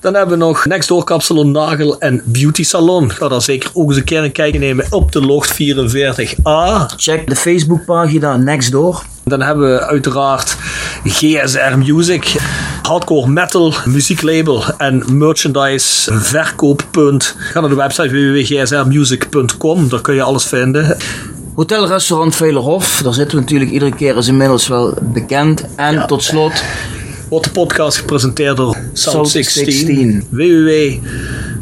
Dan hebben we nog Next Door Kapsalon Nagel en Beauty Salon. Ga daar zeker ook eens een keer een kijkje nemen op de locht 44a. Check de Facebookpagina Nextdoor. Dan hebben we uiteraard GSR Music, hardcore metal muzieklabel en merchandise verkooppunt. Ga naar de website www.gsrmusic.com, daar kun je alles vinden. Hotel Restaurant Veilerhof, daar zitten we natuurlijk iedere keer is inmiddels wel bekend. En tot slot, Wordt de podcast gepresenteerd door South South16. 16.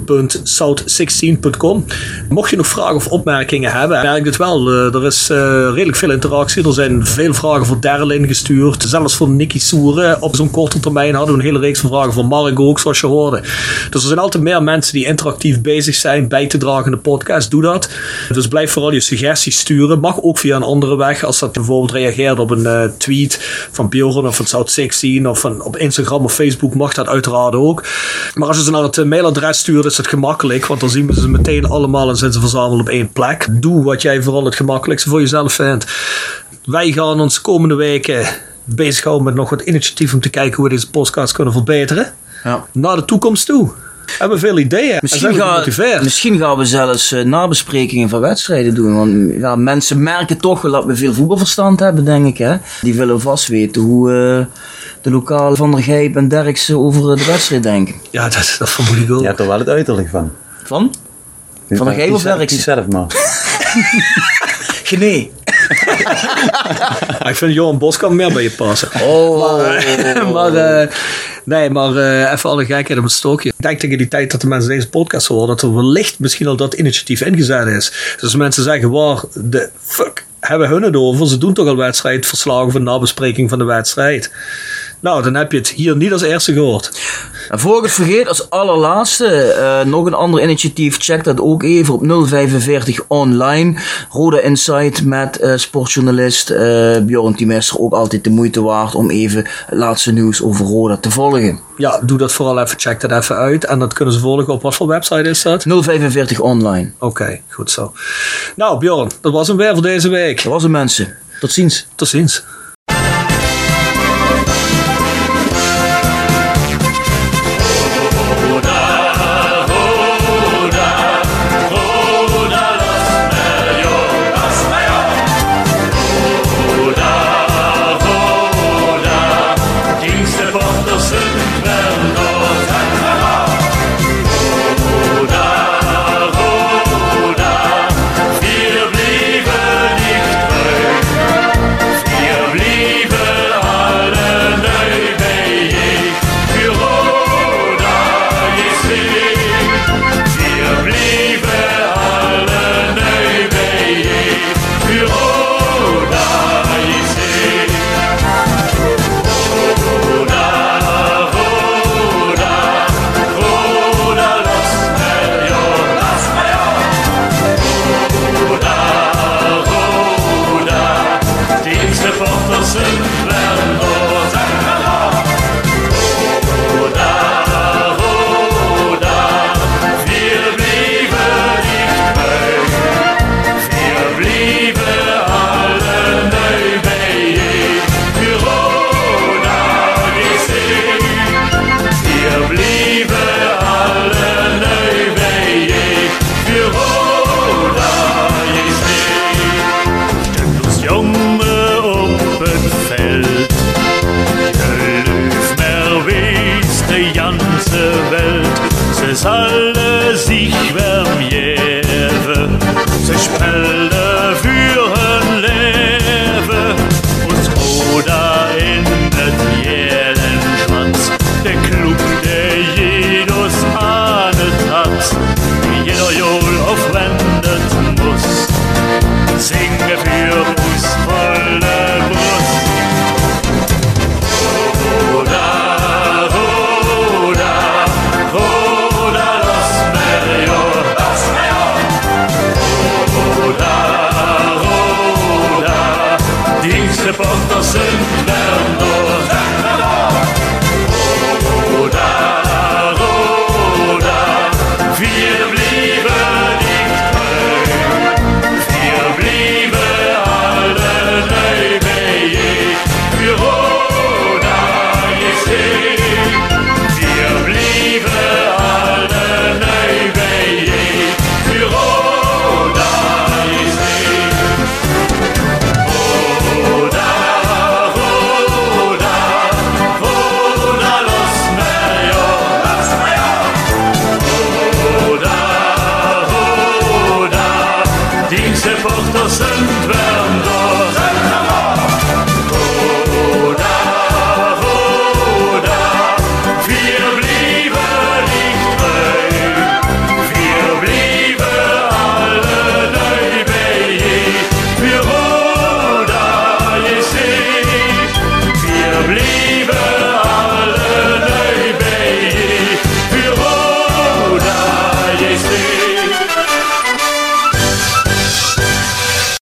www.south16.com. Mocht je nog vragen of opmerkingen hebben, merk het wel. eh, er is eh, redelijk veel interactie. Er zijn veel vragen voor Daryl ingestuurd. Zelfs voor Nicky Soeren. Op zo'n korte termijn hadden we een hele reeks van vragen voor Mark ook, zoals je hoorde. Dus er zijn altijd meer mensen die interactief bezig zijn bij te dragen in de podcast. Doe dat. Dus blijf vooral je suggesties sturen. Mag ook via een andere weg. Als dat bijvoorbeeld reageert op een eh, tweet van Bjorn of van South16 of van, op Instagram of Facebook mag dat uiteraard ook. Maar als je ze naar het mailadres stuurt is het gemakkelijk. Want dan zien we ze meteen allemaal en zijn ze verzameld op één plek. Doe wat jij vooral het gemakkelijkste voor jezelf vindt. Wij gaan ons komende weken bezighouden met nog wat initiatieven om te kijken hoe we deze podcast kunnen verbeteren. ja. Naar de toekomst toe. We hebben veel ideeën. en Misschien, zijn we ga, gemotiveerd. misschien gaan we zelfs eh, nabesprekingen van wedstrijden doen. Want ja, mensen merken toch wel dat we veel voetbalverstand hebben, denk ik. Hè? Die willen vast weten hoe eh, de lokale Van der Gijp en Derksen over eh, de wedstrijd denken. Ja, dat, dat vermoed ik ook. Je hebt er wel het uiterlijk van. Van? Van der Gijp of Derksen? Die zelf maar. Genee. Maar ik vind Johan Boskamp meer bij je passen. Oh. maar, eh, nee, maar eh, even alle gekheid op het stokje. Ik denk tegen die tijd dat de mensen deze podcast horen, dat er wellicht misschien al dat initiatief ingezet is. Dus als mensen zeggen, waar de fuck hebben hun het over? Ze doen toch al wedstrijdverslagen van nabespreking van de wedstrijd. Nou, dan heb je het hier niet als eerste gehoord. En voor ik het vergeet, als allerlaatste, eh, nog een ander initiatief. Check dat ook even op 045 online. Roda Insight met eh, sportjournalist eh Bjorn Timester. Ook altijd de moeite waard om even het laatste nieuws over Roda te volgen. Ja, doe dat vooral even, check dat even uit. En dat kunnen ze volgen op wat voor website is dat? 045 online. Oké, goed zo. Nou, Bjorn, dat was hem weer voor deze week. Dat was het mensen. Tot ziens. Tot ziens. De Löw meer wees de ganze Welt. alle zich